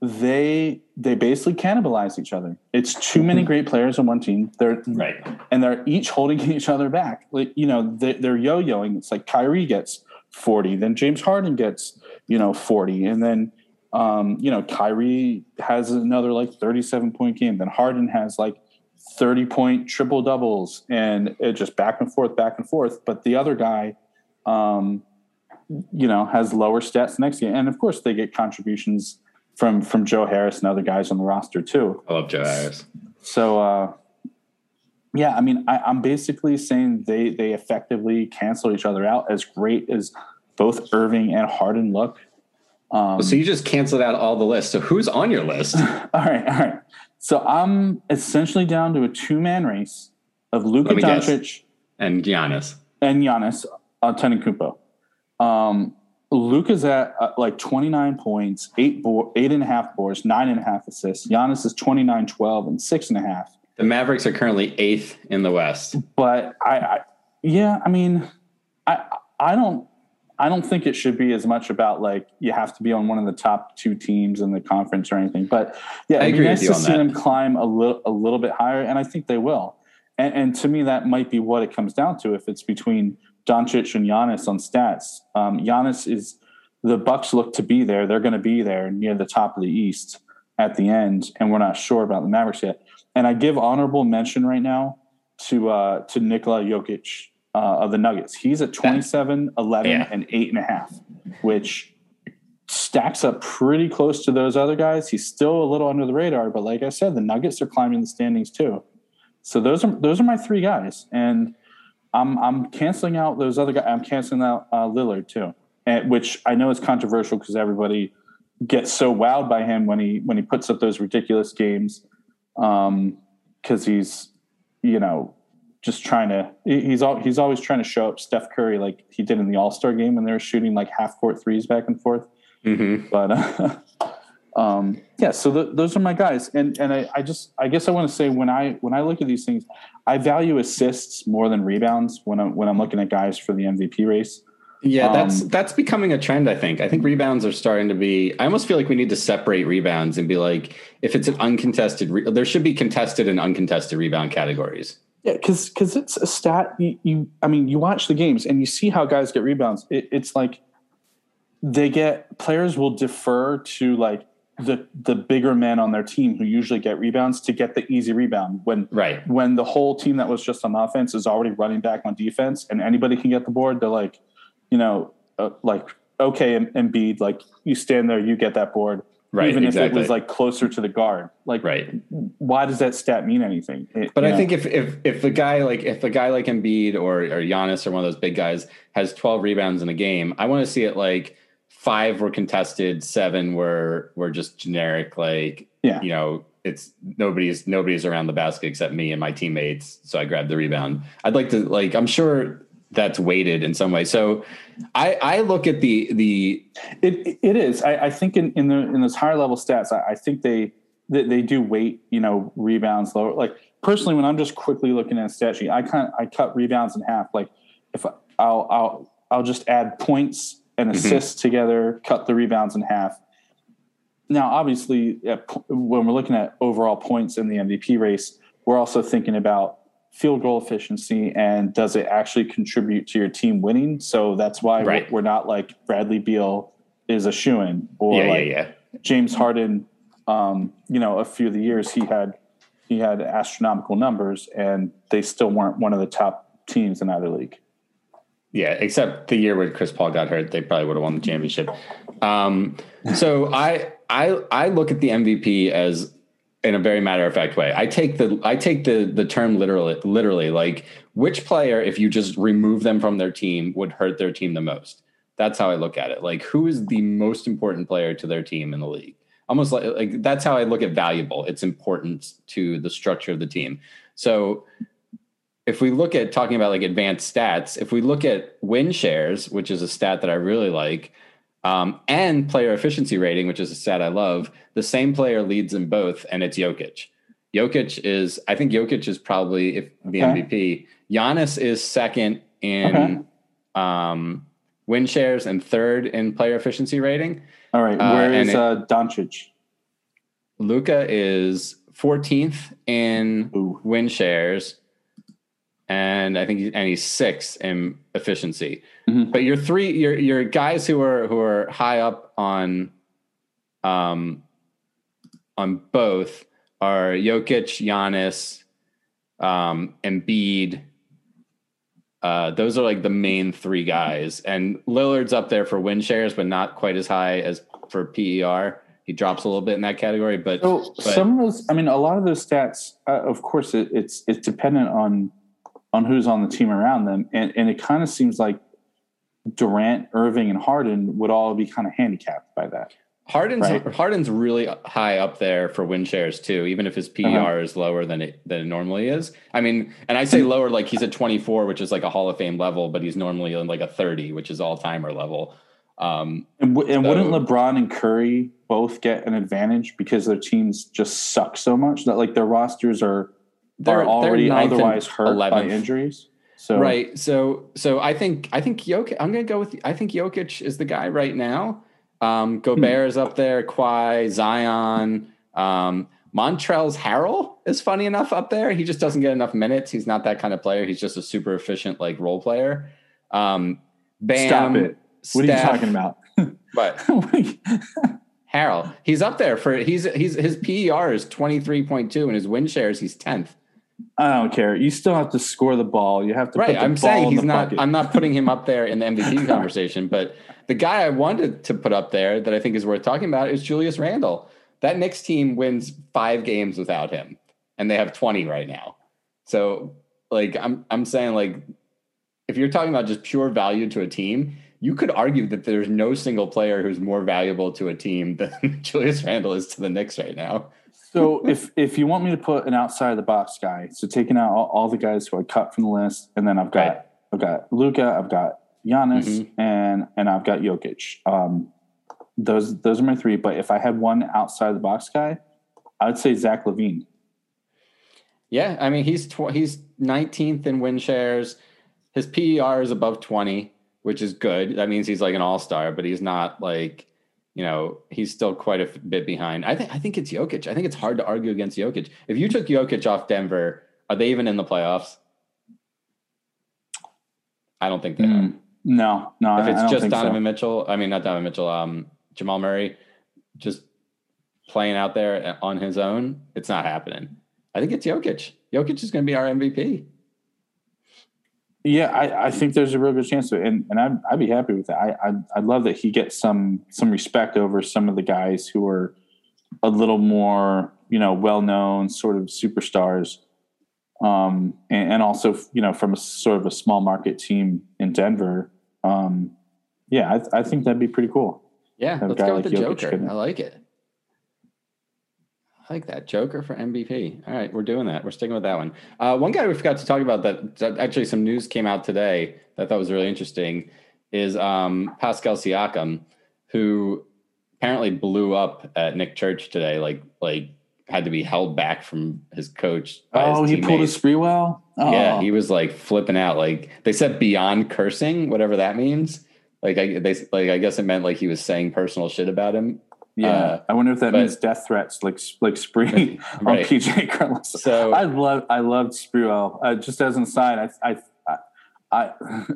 they they basically cannibalize each other. It's too many great players on one team. They're Right. and they're each holding each other back. Like you know, they, they're yo-yoing. It's like Kyrie gets forty, then James Harden gets you know forty, and then um, you know Kyrie has another like thirty-seven point game. Then Harden has like thirty point triple doubles, and it just back and forth, back and forth. But the other guy, um, you know, has lower stats next game, and of course they get contributions from from Joe Harris and other guys on the roster too. I love Joe Harris. So uh, yeah, I mean, I, I'm basically saying they they effectively cancel each other out. As great as both Irving and Harden look. Um, so you just canceled out all the lists. So who's on your list? all right, all right. So I'm essentially down to a two man race of Luka Let me guess. Doncic and Giannis. and Giannis Antetokounmpo. Um, Luka's at uh, like 29 points, eight bo- eight and a half boards, nine and a half assists. Giannis is 29, 12, and six and a half. The Mavericks are currently eighth in the West. but I, I yeah, I mean, I I don't I don't think it should be as much about like you have to be on one of the top two teams in the conference or anything. But yeah, I it'd be nice to see that. them climb a little a little bit higher, and I think they will. And, and to me, that might be what it comes down to if it's between Doncic and Giannis on stats. Um, Giannis is the Bucks look to be there; they're going to be there near the top of the East at the end, and we're not sure about the Mavericks yet. And I give honorable mention right now to uh, to Nikola Jokic uh, of the Nuggets. He's at 27, 11, Yeah. and eight and a half, which stacks up pretty close to those other guys. He's still a little under the radar, but like I said, the Nuggets are climbing the standings too. So those are those are my three guys, and I'm I'm canceling out those other guys. I'm canceling out uh, Lillard too, and, which I know is controversial because everybody gets so wowed by him when he when he puts up those ridiculous games because he's you know just trying to he's all he's always trying to show up Steph Curry like he did in the All Star game when they were shooting like half court threes back and forth. Mm-hmm. But uh, um, yeah, so th those are my guys, and and I, I just I guess I want to say when I when I look at these things, I value assists more than rebounds when I'm when I'm looking at guys for the MVP race. Yeah, that's Um, that's becoming a trend. I think. I think rebounds are starting to be. I almost feel like we need to separate rebounds and be like, if it's an uncontested, re- there should be contested and uncontested rebound categories. Yeah, because because it's a stat. You, you, I mean, you watch the games and you see how guys get rebounds. It, it's like they get players will defer to like the the bigger men on their team who usually get rebounds to get the easy rebound when Right. when the whole team that was just on offense is already running back on defense and anybody can get the board. They're like, you know, uh, like okay, Em- Embiid, like you stand there, you get that board. Right, Even if it was like closer to the guard, like Right. why does that stat mean anything? It- But I know? think if if if a guy like if a guy like Embiid or or Giannis or one of those big guys has 12 rebounds in a game, I want to see it like five were contested, seven were were just generic. Like Yeah. you know, it's nobody's nobody's around the basket except me and my teammates. So I grabbed the rebound. I'd like to like I'm sure that's weighted in some way. So I I look at the the It it is. I, I think in in, the, in those higher level stats, I, I think they, they they do weight you know rebounds lower. Like personally, when I'm just quickly looking at a stat sheet, I kind I cut rebounds in half. Like if I'll I'll I'll just add points and mm-hmm. assists together, cut the rebounds in half. Now, obviously, when we're looking at overall points in the MVP race, we're also thinking about field goal efficiency and does it actually contribute to your team winning? So that's why we're- Right. we're not like Bradley Beal is a shoe in or yeah, like yeah, yeah. James Harden. Um, you know, a few of the years he had he had astronomical numbers, and they still weren't one of the top teams in either league. Yeah, except the year when Chris Paul got hurt, they probably would have won the championship. Um, so I I I look at the MVP as in a very matter of fact way. I take the I take the the term literally literally like which player if you just remove them from their team would hurt their team the most. That's how I look at it. Like who is the most important player to their team in the league? Almost like like that's how I look at valuable. It's important to the structure of the team. So if we look at talking about like advanced stats, if we look at win shares, which is a stat that I really like, um, and player efficiency rating, which is a stat I love, the same player leads in both, and it's Jokic. Jokic is, I think Jokic is probably if the Okay. MVP. Giannis is second in um, win shares and third in player efficiency rating. All right, Uh, where and is it- uh, Doncic? Luka is 14th in Ooh. win shares, and I think and he's sixth in efficiency. Mhm. But your three, your your guys who are who are high up on, um, on both are Jokic, Giannis, um, Embiid. Uh, those are like the main three guys, and Lillard's up there for win shares, but not quite as high as for PER. He drops a little bit in that category, but So but- some of those, I mean, a lot of those stats, uh, of course, it, it's it's dependent on on who's on the team around them, and and it kind of seems like Durant, Irving, and Harden would all be kind of handicapped by that. Harden's Right. Harden's really high up there for win shares too, even if his PER Uh-huh. is lower than it than it normally is. I mean, and I say lower like he's at 24, which is like a Hall of Fame level, but he's normally in like a 30, which is all timer level. Um, And, w- and wouldn't LeBron and Curry both get an advantage because their teams just suck so much that like their rosters are They're- are already they're otherwise hurt by injuries? So Right. So so I think I think Jokic. I'm going to go with. I think Jokic is the guy right now. Um, Gobert is up there. Kawhi, Zion, um, Montrezl Harrell is funny enough up there. He just doesn't get enough minutes. He's not that kind of player. He's just a super efficient like role player. Um, Bam, stop it. What are you talking about? But Harrell, he's up there for he's he's his PER is 23.2 and his win shares he's 10th. I don't care. You still have to score the ball. You have to right put the i'm ball saying he's not bucket. i'm not putting him up there in the mvp conversation but the guy i wanted to put up there that i think is worth talking about is julius randle that Knicks team wins five games without him and they have 20 right now so like i'm i'm saying like if you're talking about just pure value to a team you could argue that there's no single player who's more valuable to a team than Julius Randle is to the Knicks right now. So if if you want me to put an outside of the box guy, so taking out all, all the guys who I cut from the list, and then I've got Right. I've got Luka, I've got Giannis, Mhm. and and I've got Jokic. Um, those those are my three. But if I had one outside of the box guy, I'd say Zach LaVine. Yeah, I mean he's tw- he's 19th in win shares. His PER is above 20, which is good. That means he's like an all-star, but he's not like, you know, he's still quite a bit behind. I think I think it's Jokic. I think it's hard to argue against Jokic. If you took Jokic off Denver, are they even in the playoffs? I don't think they are. Mm, no, no. If it's just think so. Donovan Mitchell, I mean not Donovan Mitchell, um, Jamal Murray, just playing out there on his own, it's not happening. I think it's Jokic. Jokic is going to be our MVP. Yeah, I, I think there's a real good chance to it, and and I'd, I'd be happy with that. I I'd, I'd love that he gets some some respect over some of the guys who are a little more you know well known sort of superstars, um, and, and also you know from a sort of a small market team in Denver. Um, yeah, I, I think that'd be pretty cool. Yeah, let's go with like the Jokic Joker. I like it. I like that Joker for MVP. All right, we're doing that. We're sticking with that one. Uh, one guy we forgot to talk about that, actually some news came out today that I thought was really interesting is um, Pascal Siakam, who apparently blew up at Nick Church today. Like like had to be held back from his coach. by Oh, his he pulled teammates. his spree well. Oh. Yeah, he was like flipping out. Like they said beyond cursing, whatever that means. Like I they like I guess it meant like he was saying personal shit about him. Yeah. uh, I wonder if that but- means death threats, like like spree on PJ Carlos. So I love I loved Sprewell. Uh, just as an aside, I, I I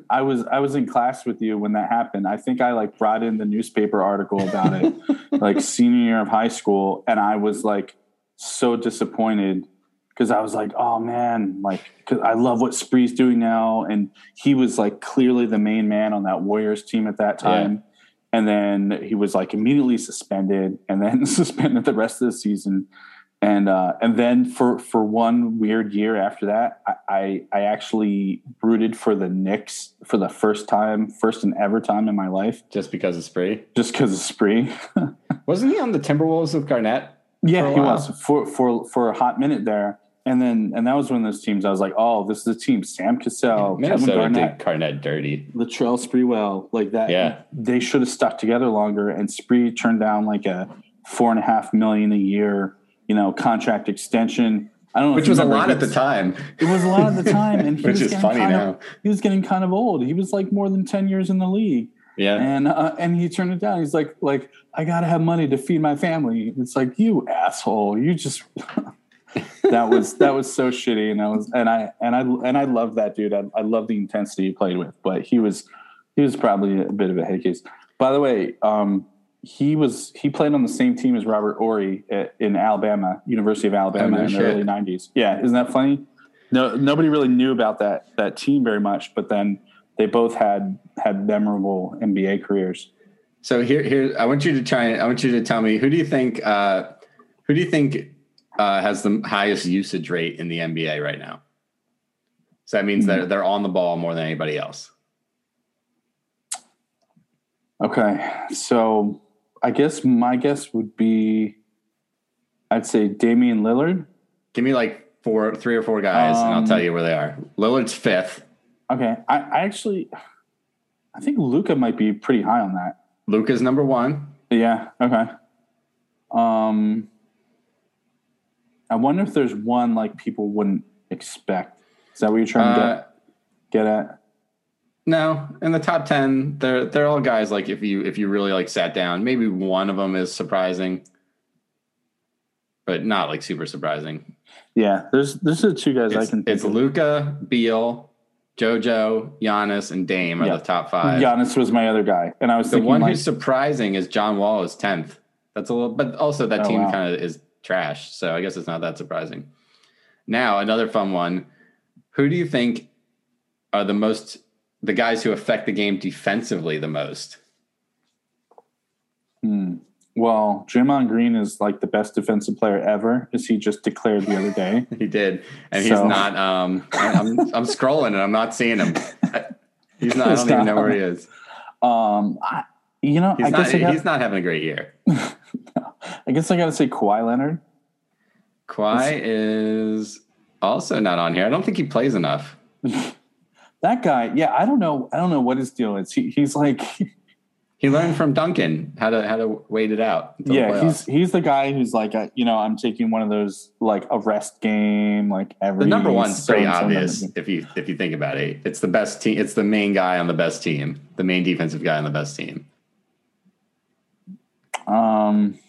I was I was in class with you when that happened. I think I like brought in the newspaper article about it, like senior year of high school, and I was like so disappointed because I was like, oh man, like because I love what Spree's doing now, and he was like clearly the main man on that Warriors team at that time. And then he was like immediately suspended, and then suspended the rest of the season and uh, and then for for one weird year after that, I, I I actually rooted for the Knicks for the first time, first and ever time in my life, just because of Spree. just because of Spree. Wasn't he on the Timberwolves with Garnett? yeah, he while. was for for for a hot minute there, and then and that was one of those teams. I was like, oh, this is a team: Sam Cassell, Kevin Minnesota Garnett, did Garnett dirty. Latrell Sprewell, like that. Yeah. they should have stuck together longer. And Spree turned down like a four and a half million a year, you know, contract extension. I don't know, Which was a lot he at the time. It was a lot at the time, and he Which was is getting funny kind now. Of, he was getting kind of old. He was like more than ten years in the league, Yeah. and uh, and he turned it down. He's like, like I gotta have money to feed my family. It's like you asshole. You just that was that was so shitty. And I was and I and I and I love that dude. I, I love the intensity he played with, but he was he was probably a bit of a head case. By the way, um, he was he played on the same team as Robert Horry at, in Alabama, University of Alabama Oh, no in shit. the early '90s. Yeah, isn't that funny? No, nobody really knew about that that team very much, but then they both had had memorable NBA careers. So here, here, I want you to try. I want you to tell me who do you think, uh, who do you think uh, has the highest usage rate in the NBA right now? So that means Hmm. they're they're on the ball more than anybody else. Okay, so I guess my guess would be, I'd say Damian Lillard. Give me like four, three or four guys, and I'll Um, tell you where they are. Lillard's fifth. Okay, I, I actually, I think Luka might be pretty high on that. Luka's number one. Yeah. Okay. Um, I wonder if there's one like people wouldn't expect. Is that what you're trying to Uh, get get at? no, in the top ten, they're they're all guys. Like if you if you really like sat down, maybe one of them is surprising, but not like super surprising. Yeah. There's there's the two guys I can think it's of. Luka, Beal, JoJo, Giannis, and Dame are Yeah. the top five. Giannis was my other guy, and I was the one like, who's surprising is John Wall is tenth. That's a little, but also that Oh, team wow. kind of is trash. So I guess it's not that surprising. Now another fun one. Who do you think are the most the guys who affect the game defensively the most? hmm, well, Draymond Green is like the best defensive player ever, as he just declared the other day. He did, and he's not. Um, I'm, I'm scrolling and I'm not seeing him. He's not. I don't even know where he is. Um, I, you know, He's I not. guess he's not having a great year. I guess I got to say Kawhi Leonard. Kawhi is also not on here. I don't think he plays enough. That guy, yeah, I don't know. I don't know what his deal is. He, he's like, He learned from Duncan how to how to wait it out. yeah, he's he's the guy who's like, uh, you know, I'm taking one of those like a rest game, like every the number one's pretty obvious if you if you think about it. It's the best team. It's the main guy on the best team. The main defensive guy on the best team. Um,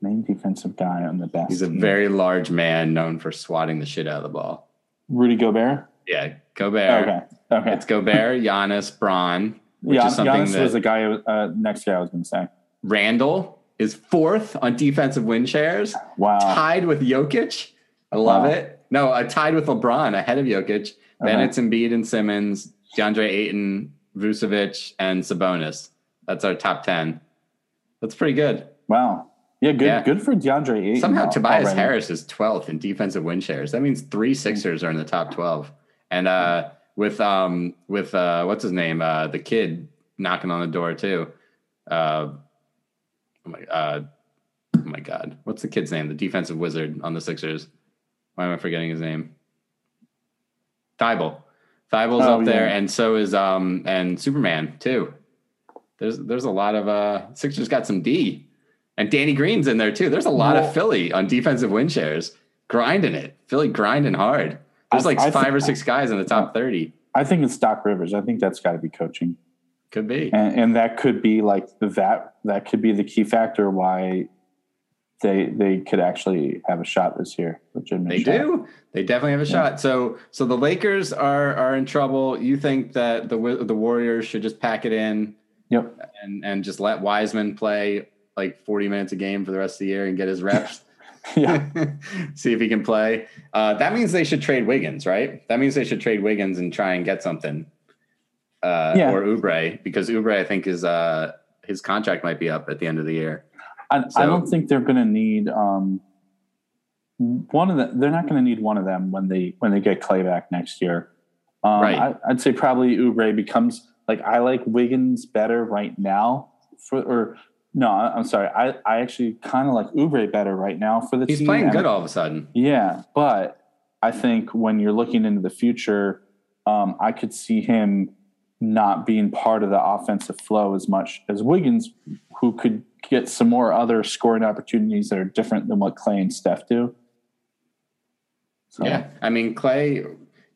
main defensive guy on the best. He's a very large man known for swatting the shit out of the ball. Rudy Gobert. Yeah, Gobert. Okay, okay. It's Gobert, Giannis, Braun, which Gian- is something Giannis that was the guy. Uh, next guy I was going to say. Randle is fourth on defensive win shares. Wow. tied with Jokic. I love Wow. it. No, I tied with LeBron ahead of Jokic. Then Okay. it's Embiid and Simmons, DeAndre Ayton, Vucevic, and Sabonis. That's our top ten. That's pretty good. Wow. Yeah, good. Yeah. Good for DeAndre Ayton. Somehow Tobias already. Harris is 12th in defensive win shares. That means three Sixers are in the top 12. And uh, with um with uh what's his name? Uh the kid knocking on the door too. Uh oh my uh oh my god. What's the kid's name? The defensive wizard on the Sixers. Why am I forgetting his name? Thybulle. Thybulle's Oh, up there, yeah. and so is um and Superman too. There's there's a lot of uh Sixers got some D. And Danny Green's in there too. There's a lot of Philly on defensive win shares, grinding it. Philly grinding hard. There's I- like I five think- or six guys in the top 30. I think it's Doc Rivers. I think that's got to be coaching, Could be. and, and that could be like that. That could be the key factor why they they could actually have a shot this year. Legitimate They shot. do. They definitely have a shot. So so the Lakers are are in trouble. You think that the the Warriors should just pack it in Yep. and and just let Wiseman play like 40 minutes a game for the rest of the year and get his reps? Yeah. See if he can play. Uh, that means they should trade Wiggins, right? That means they should trade Wiggins and try and get something. Uh, Yeah. Or Oubre, because Oubre, I think, is uh, his contract might be up at the end of the year. I, So- I don't think they're going to need um, one of the. They're not going to need one of them when they when they get Clay back next year. Um, Right. I, I'd say probably Oubre becomes like I like Wiggins better right now for or no I'm sorry I I actually kind of like Oubre better right now for the He's team. He's playing good all of a sudden. Yeah, but I think when you're looking into the future, um, I could see him not being part of the offensive flow as much as Wiggins, who could get some more other scoring opportunities that are different than what Clay and Steph do. So, Yeah, I mean Clay.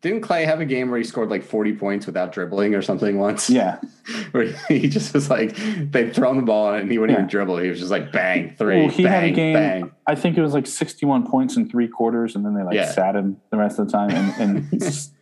Didn't Clay have a game where he scored like 40 points without dribbling or something once? Yeah. where he just was like they'd thrown the ball and he wouldn't Yeah. even dribble. He was just like bang, three, Well, he bang, had a game. bang. I think it was like 61 points in three quarters, and then they like Yeah. sat him the rest of the time. And, and just-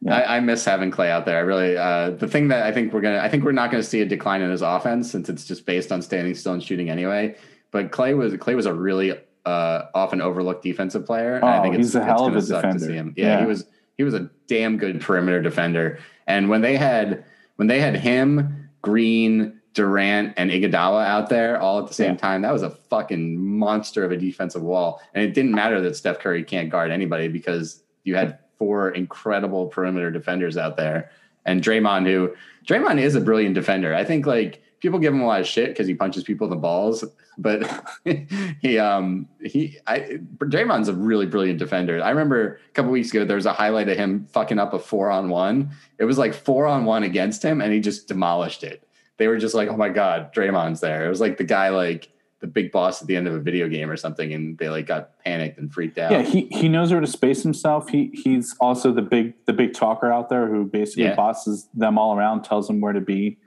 Yeah. I, I miss having Clay out there. I really uh, the thing that I think we're gonna I think we're not gonna see a decline in his offense since it's just based on standing still and shooting anyway. But Clay was Clay was a really uh, often overlooked defensive player. And I Oh, think it's, he's a it's hell of a suck to defender. see him. Yeah, Yeah. he was he was a damn good perimeter defender. And when they had when they had him, Green, Durant, and Iguodala out there all at the same Yeah. time, that was a fucking monster of a defensive wall. And it didn't matter that Steph Curry can't guard anybody because you had four incredible perimeter defenders out there. And Draymond, who Draymond is a brilliant defender. I think like people give him a lot of shit because he punches people in the balls, but he um he I Draymond's a really brilliant defender. I remember a couple weeks ago there was a highlight of him fucking up a four on one. It was like four on one against him, and he just demolished it. They were just like, "Oh my god, Draymond's there." It was like the guy like the big boss at the end of a video game or something, and they like got panicked and freaked out. yeah, he, he knows where to space himself. He he's also the big the big talker out there who basically Yeah. bosses them all around, tells them where to be,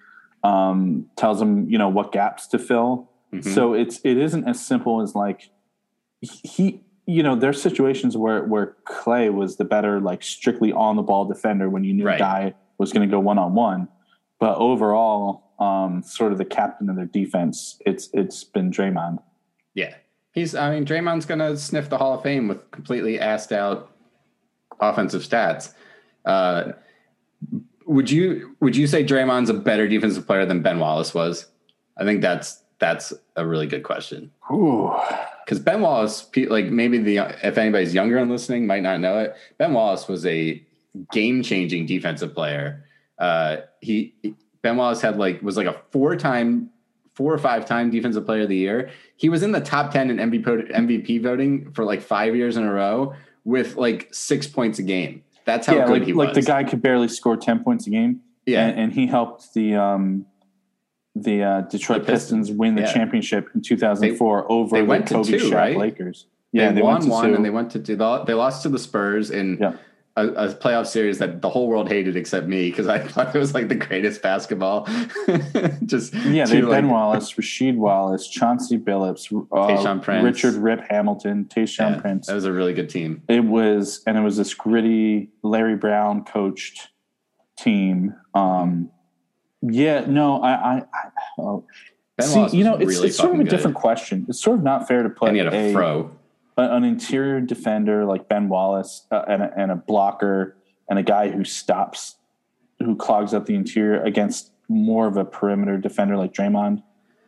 um, tells them you know what gaps to fill. Mhm. So it's it isn't as simple as like he you know there's situations where where Clay was the better like strictly on the ball defender when you knew Right. guy was going to go one on one, but overall um, sort of the captain of their defense it's it's been Draymond. Yeah. He's I mean Draymond's gonna sniff the Hall of Fame with completely assed out offensive stats. Uh would you would you say Draymond's a better defensive player than Ben Wallace was? I think that's that's a really good question. Ooh. Because Ben Wallace, like maybe the if anybody's younger and listening might not know it, Ben Wallace was a game changing defensive player. Uh, he Ben Wallace had like was like a four time, four or five time defensive player of the year. He was in the top ten in MVP MVP voting for like five years in a row with like six points a game. That's how yeah, good like, he like the guy could barely score ten points a game. yeah, and, and he helped the um, the uh, Detroit The Pistons, Pistons win the yeah. championship in 2004 over they the went to Kobe two, Shaq right? Lakers. Yeah, they, Yeah, won to one two. and they went to do the, they lost to the Spurs in Yeah. A, a playoff series that the whole world hated except me because I thought it was like the greatest basketball. Just yeah, they had Ben Wallace, Rasheed Wallace, Chauncey Billups, uh, Prince. Richard Rip Hamilton, Tayshaun yeah, Prince. That was a really good team. it was, and it was this gritty Larry Brown coached team. Um, yeah, no, I, I, I oh. See, you know, it's, really it's sort of a good. different question. It's sort of not fair to put And he had a a, fro. An interior defender like Ben Wallace uh, and, a, and a blocker and a guy who stops, who clogs up the interior against more of a perimeter defender like Draymond.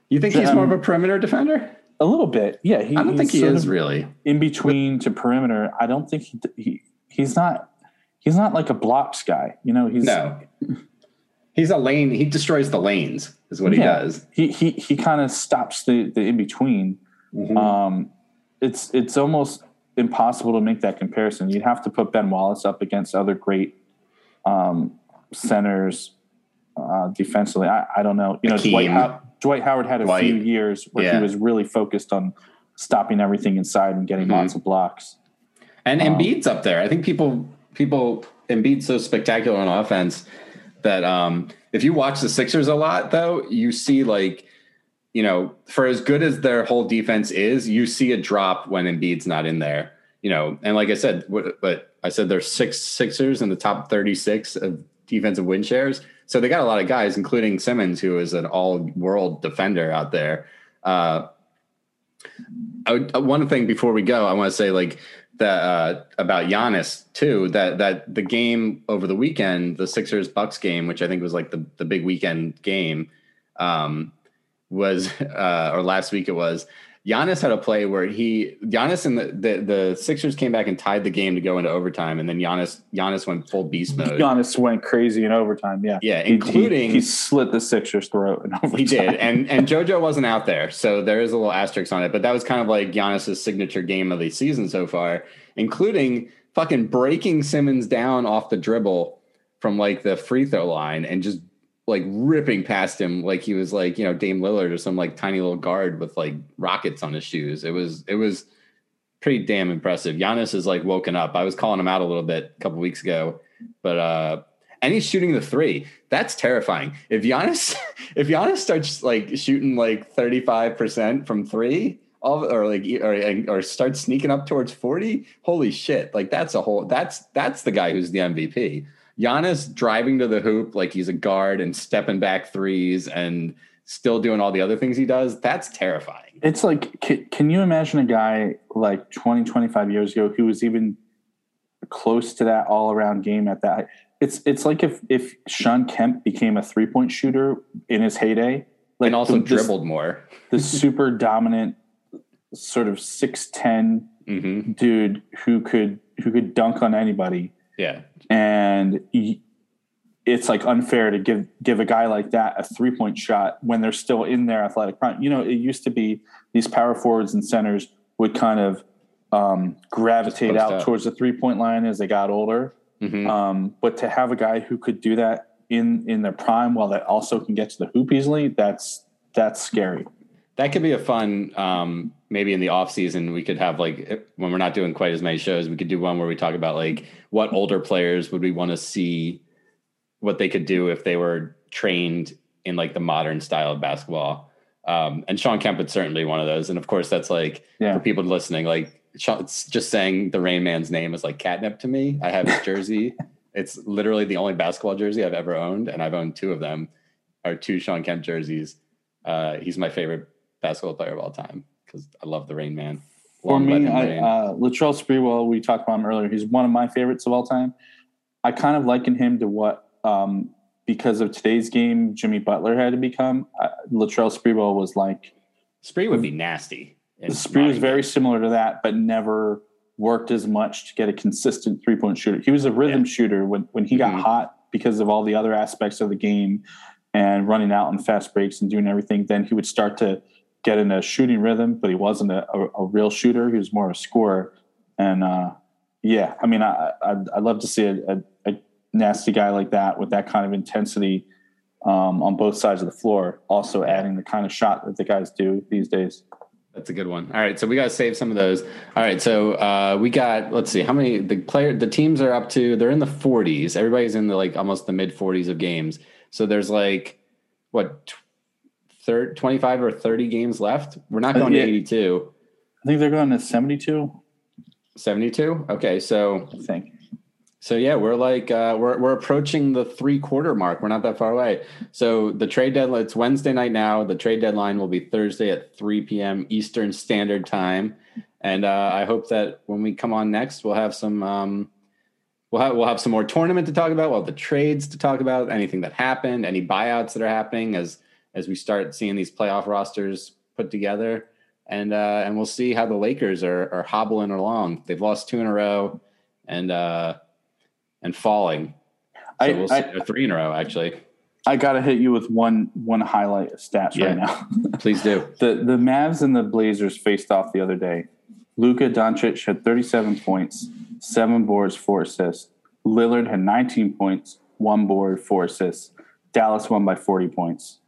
You think he's more of a perimeter defender? A little bit, yeah. He, I don't think he is really. in between to perimeter. I don't think he, he he's not he's not like a blocks guy. You know, he's No. He's a lane. He destroys the lanes, is what he Yeah. does. he he he kind of stops the the in between. Mm-hmm. Um, it's it's almost impossible to make that comparison. You'd have to put Ben Wallace up against other great um, centers uh, defensively. I, I don't know. You know, Dwight, How- Dwight Howard had a Dwight. few years where Yeah. he was really focused on stopping everything inside and getting Mhm. lots of blocks. And Um, Embiid's up there. I think people people Embiid's so spectacular on offense that um, if you watch the Sixers a lot, though, you see like you know for as good as their whole defense is, you see a drop when Embiid's not in there. You know, and like I said, what, but I said there's six Sixers in the top 36 of defensive win shares. So they got a lot of guys, including Simmons, who is an all-world defender out there. Uh, uh, one thing before we go, I want to say like that uh, about Giannis too. That that the game over the weekend, the Sixers Bucks game, which I think was like the the big weekend game, um, was uh, or last week it was. Giannis had a play where he Giannis and the, the the Sixers came back and tied the game to go into overtime, and then Giannis Giannis went full beast mode. Giannis went crazy in overtime. Yeah, Yeah, He- he- including he, slit the Sixers' throat in overtime. He did, and and JoJo wasn't out there, so there is a little asterisk on it. But that was kind of like Giannis's signature game of the season so far, including fucking breaking Simmons down off the dribble from like the free throw line and just like ripping past him like he was like you know Dame Lillard or some like tiny little guard with like rockets on his shoes. It was it was pretty damn impressive. Giannis is like woken up. I was calling him out a little bit a couple weeks ago, but uh and he's shooting the three. That's terrifying. If Giannis if Giannis starts like shooting like 35% from three, all or like or or starts sneaking up towards 40, holy shit. Like that's a whole that's that's the guy who's the MVP. Giannis driving to the hoop like he's a guard and stepping back threes and still doing all the other things he does, that's terrifying. It's like, can, can, you imagine a guy like 20, 25 years ago who was even close to that all around game at that? It's it's like if if Shawn Kemp became a three point shooter in his heyday, like and also the, dribbled more. the super dominant sort of 6'10 mm-hmm. dude who could who could dunk on anybody. Yeah. And it's like unfair to give give a guy like that a three point shot when they're still in their athletic prime. You know, it used to be these power forwards and centers would kind of um, gravitate out towards the three point line as they got older. Mm-hmm. Um, but to have a guy who could do that in in their prime while that also can get to the hoop easily, that's that's scary. That could be a fun um, maybe in the off season we could have like when we're not doing quite as many shows, we could do one where we talk about like what older players would we want to see what they could do if they were trained in like the modern style of basketball. Um, and Shawn Kemp is certainly one of those. And of course, that's like yeah. for people listening, like it's just saying the Rain Man's name is like catnip to me. I have his jersey. it's literally the only basketball jersey I've ever owned, and I've owned two of them. Are two Shawn Kemp jerseys. Uh, he's my favorite basketball player of all time because I love the Rain Man. Long For me, I, uh, Latrell Sprewell, we talked about him earlier. He's one of my favorites of all time. I kind of liken him to what um, because of today's game, Jimmy Butler had to become. Uh, Latrell Sprewell was like Spree would be nasty. Spree was very similar to that, but never worked as much to get a consistent three point shooter. He was a rhythm yeah. shooter when when he mm-hmm. got hot because of all the other aspects of the game and running out on fast breaks and doing everything. Then he would start to get in a shooting rhythm, but he wasn't a, a, a real shooter. He was more a scorer. And uh, yeah, I mean, I, I'd, I'd love to see a, a nasty guy like that with that kind of intensity um, on both sides of the floor, also adding the kind of shot that the guys do these days. That's a good one. All right, so we got to save some of those. All right, so uh, we got let's see how many the player the teams are up to. They're in the 40s. Everybody's in the like almost the mid 40s of games. So there's like what 30, 25 or 30 games left. We're not going yeah. to 82. I think they're going to 72. 72. Okay, so I think so yeah, we're like uh, we're we're approaching the three quarter mark. We're not that far away. So the trade deadline it's Wednesday night now. The trade deadline will be Thursday at three p.m. Eastern Standard Time, and uh, I hope that when we come on next, we'll have some um, we'll have we'll have some more tournament to talk about. We'll have the trades to talk about. Anything that happened, any buyouts that are happening as as we start seeing these playoff rosters put together, and uh, and we'll see how the Lakers are are hobbling along. They've lost two in a row, and. uh and falling. So I, we'll I, three in a row, actually. I got to hit you with one one highlight of stats yeah. right now. Please do. The the Mavs and the Blazers faced off the other day. Luka Doncic had 37 points, seven boards, four assists. Lillard had 19 points, one board, four assists. Dallas won by 40 points.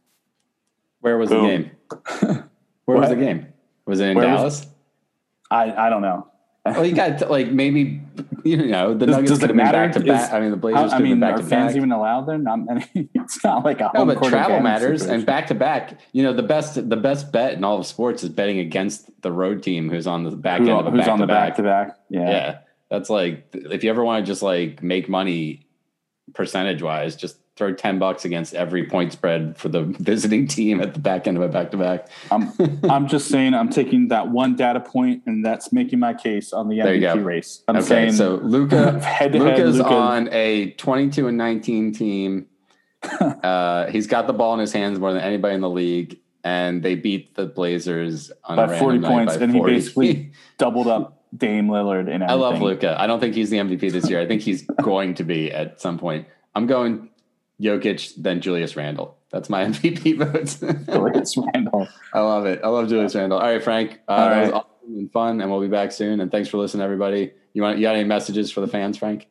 Where was Boom. the game? Where was the game? Was it in Where Dallas? Was, I I don't know. well, you got like maybe you know the does, Nuggets could have been back to back. I mean, the Blazers. I mean, back are to fans back. even allowed there? Not many. It's not like a no, but travel matters situation. and back to back. You know, the best the best bet in all of sports is betting against the road team who's on the back Who, end of a who's on the back to back. Yeah, yeah. That's like if you ever want to just like make money percentage wise, just throw 10 bucks against every point spread for the visiting team at the back end of a back to back. I'm I'm just saying I'm taking that one data point and that's making my case on the MVP race. I'm okay, saying so Luka head Luka's Luka. on a 22 and 19 team. uh, he's got the ball in his hands more than anybody in the league and they beat the Blazers by 40 points by and 40. he basically doubled up Dame Lillard and I love Luka. I don't think he's the MVP this year. I think he's going to be at some point. I'm going Jokic, then Julius Randle. That's my MVP votes. Julius Randle. I love it. I love Julius Randle. All right, Frank. Uh, All right. That was awesome and fun, and we'll be back soon. And thanks for listening, everybody. You want you got any messages for the fans, Frank?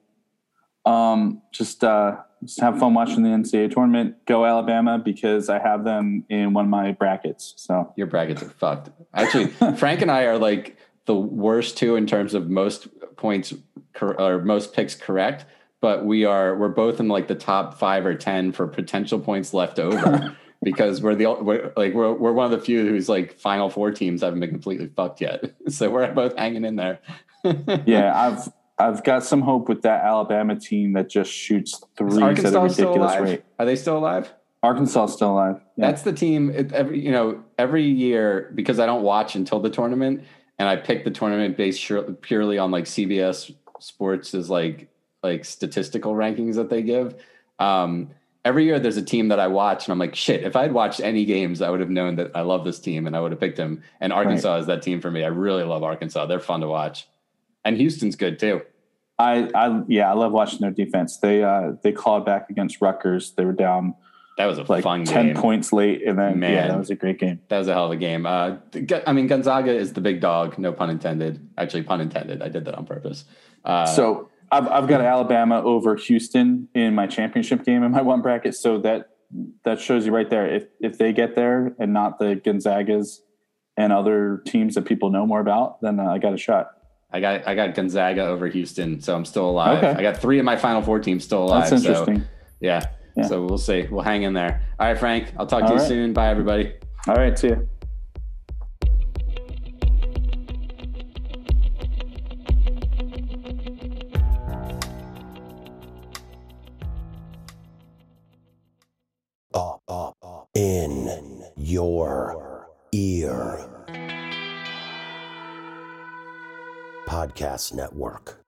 Um, just uh, just have fun watching the NCAA tournament. Go Alabama because I have them in one of my brackets. So your brackets are fucked. Actually, Frank and I are like the worst two in terms of most points cor- or most picks correct, but we are we're both in like the top five or ten for potential points left over because we're the we're, like we're we're one of the few who's like final four teams haven't been completely fucked yet. So we're both hanging in there. yeah, I've I've got some hope with that Alabama team that just shoots threes at a ridiculous rate. Are they still alive? Arkansas still alive. Yeah. That's the team. It, every you know every year because I don't watch until the tournament, and I pick the tournament based purely on like CBS Sports is like like statistical rankings that they give. Um, every year there's a team that I watch, and I'm like, shit. If I had watched any games, I would have known that I love this team, and I would have picked him. And Arkansas is that team for me. I really love Arkansas. They're fun to watch, and Houston's good too. I, I yeah, I love watching their defense. They uh they clawed back against Rutgers. They were down That was a like fun ten game. points late, and then yeah, that was a great game. That was a hell of a game. Uh, I mean, Gonzaga is the big dog. No pun intended. Actually, pun intended. I did that on purpose. Uh, so I've I've got Alabama over Houston in my championship game in my one bracket. So that that shows you right there. If if they get there and not the Gonzagas and other teams that people know more about, then uh, I got a shot. I got I got Gonzaga over Houston, so I'm still alive. Okay. I got three of my final four teams still alive. That's So interesting. yeah. Yeah. So we'll see. We'll hang in there. All right, Frank. I'll talk to All you soon. Bye, everybody. All right, see you. Your ear. Podcast Network.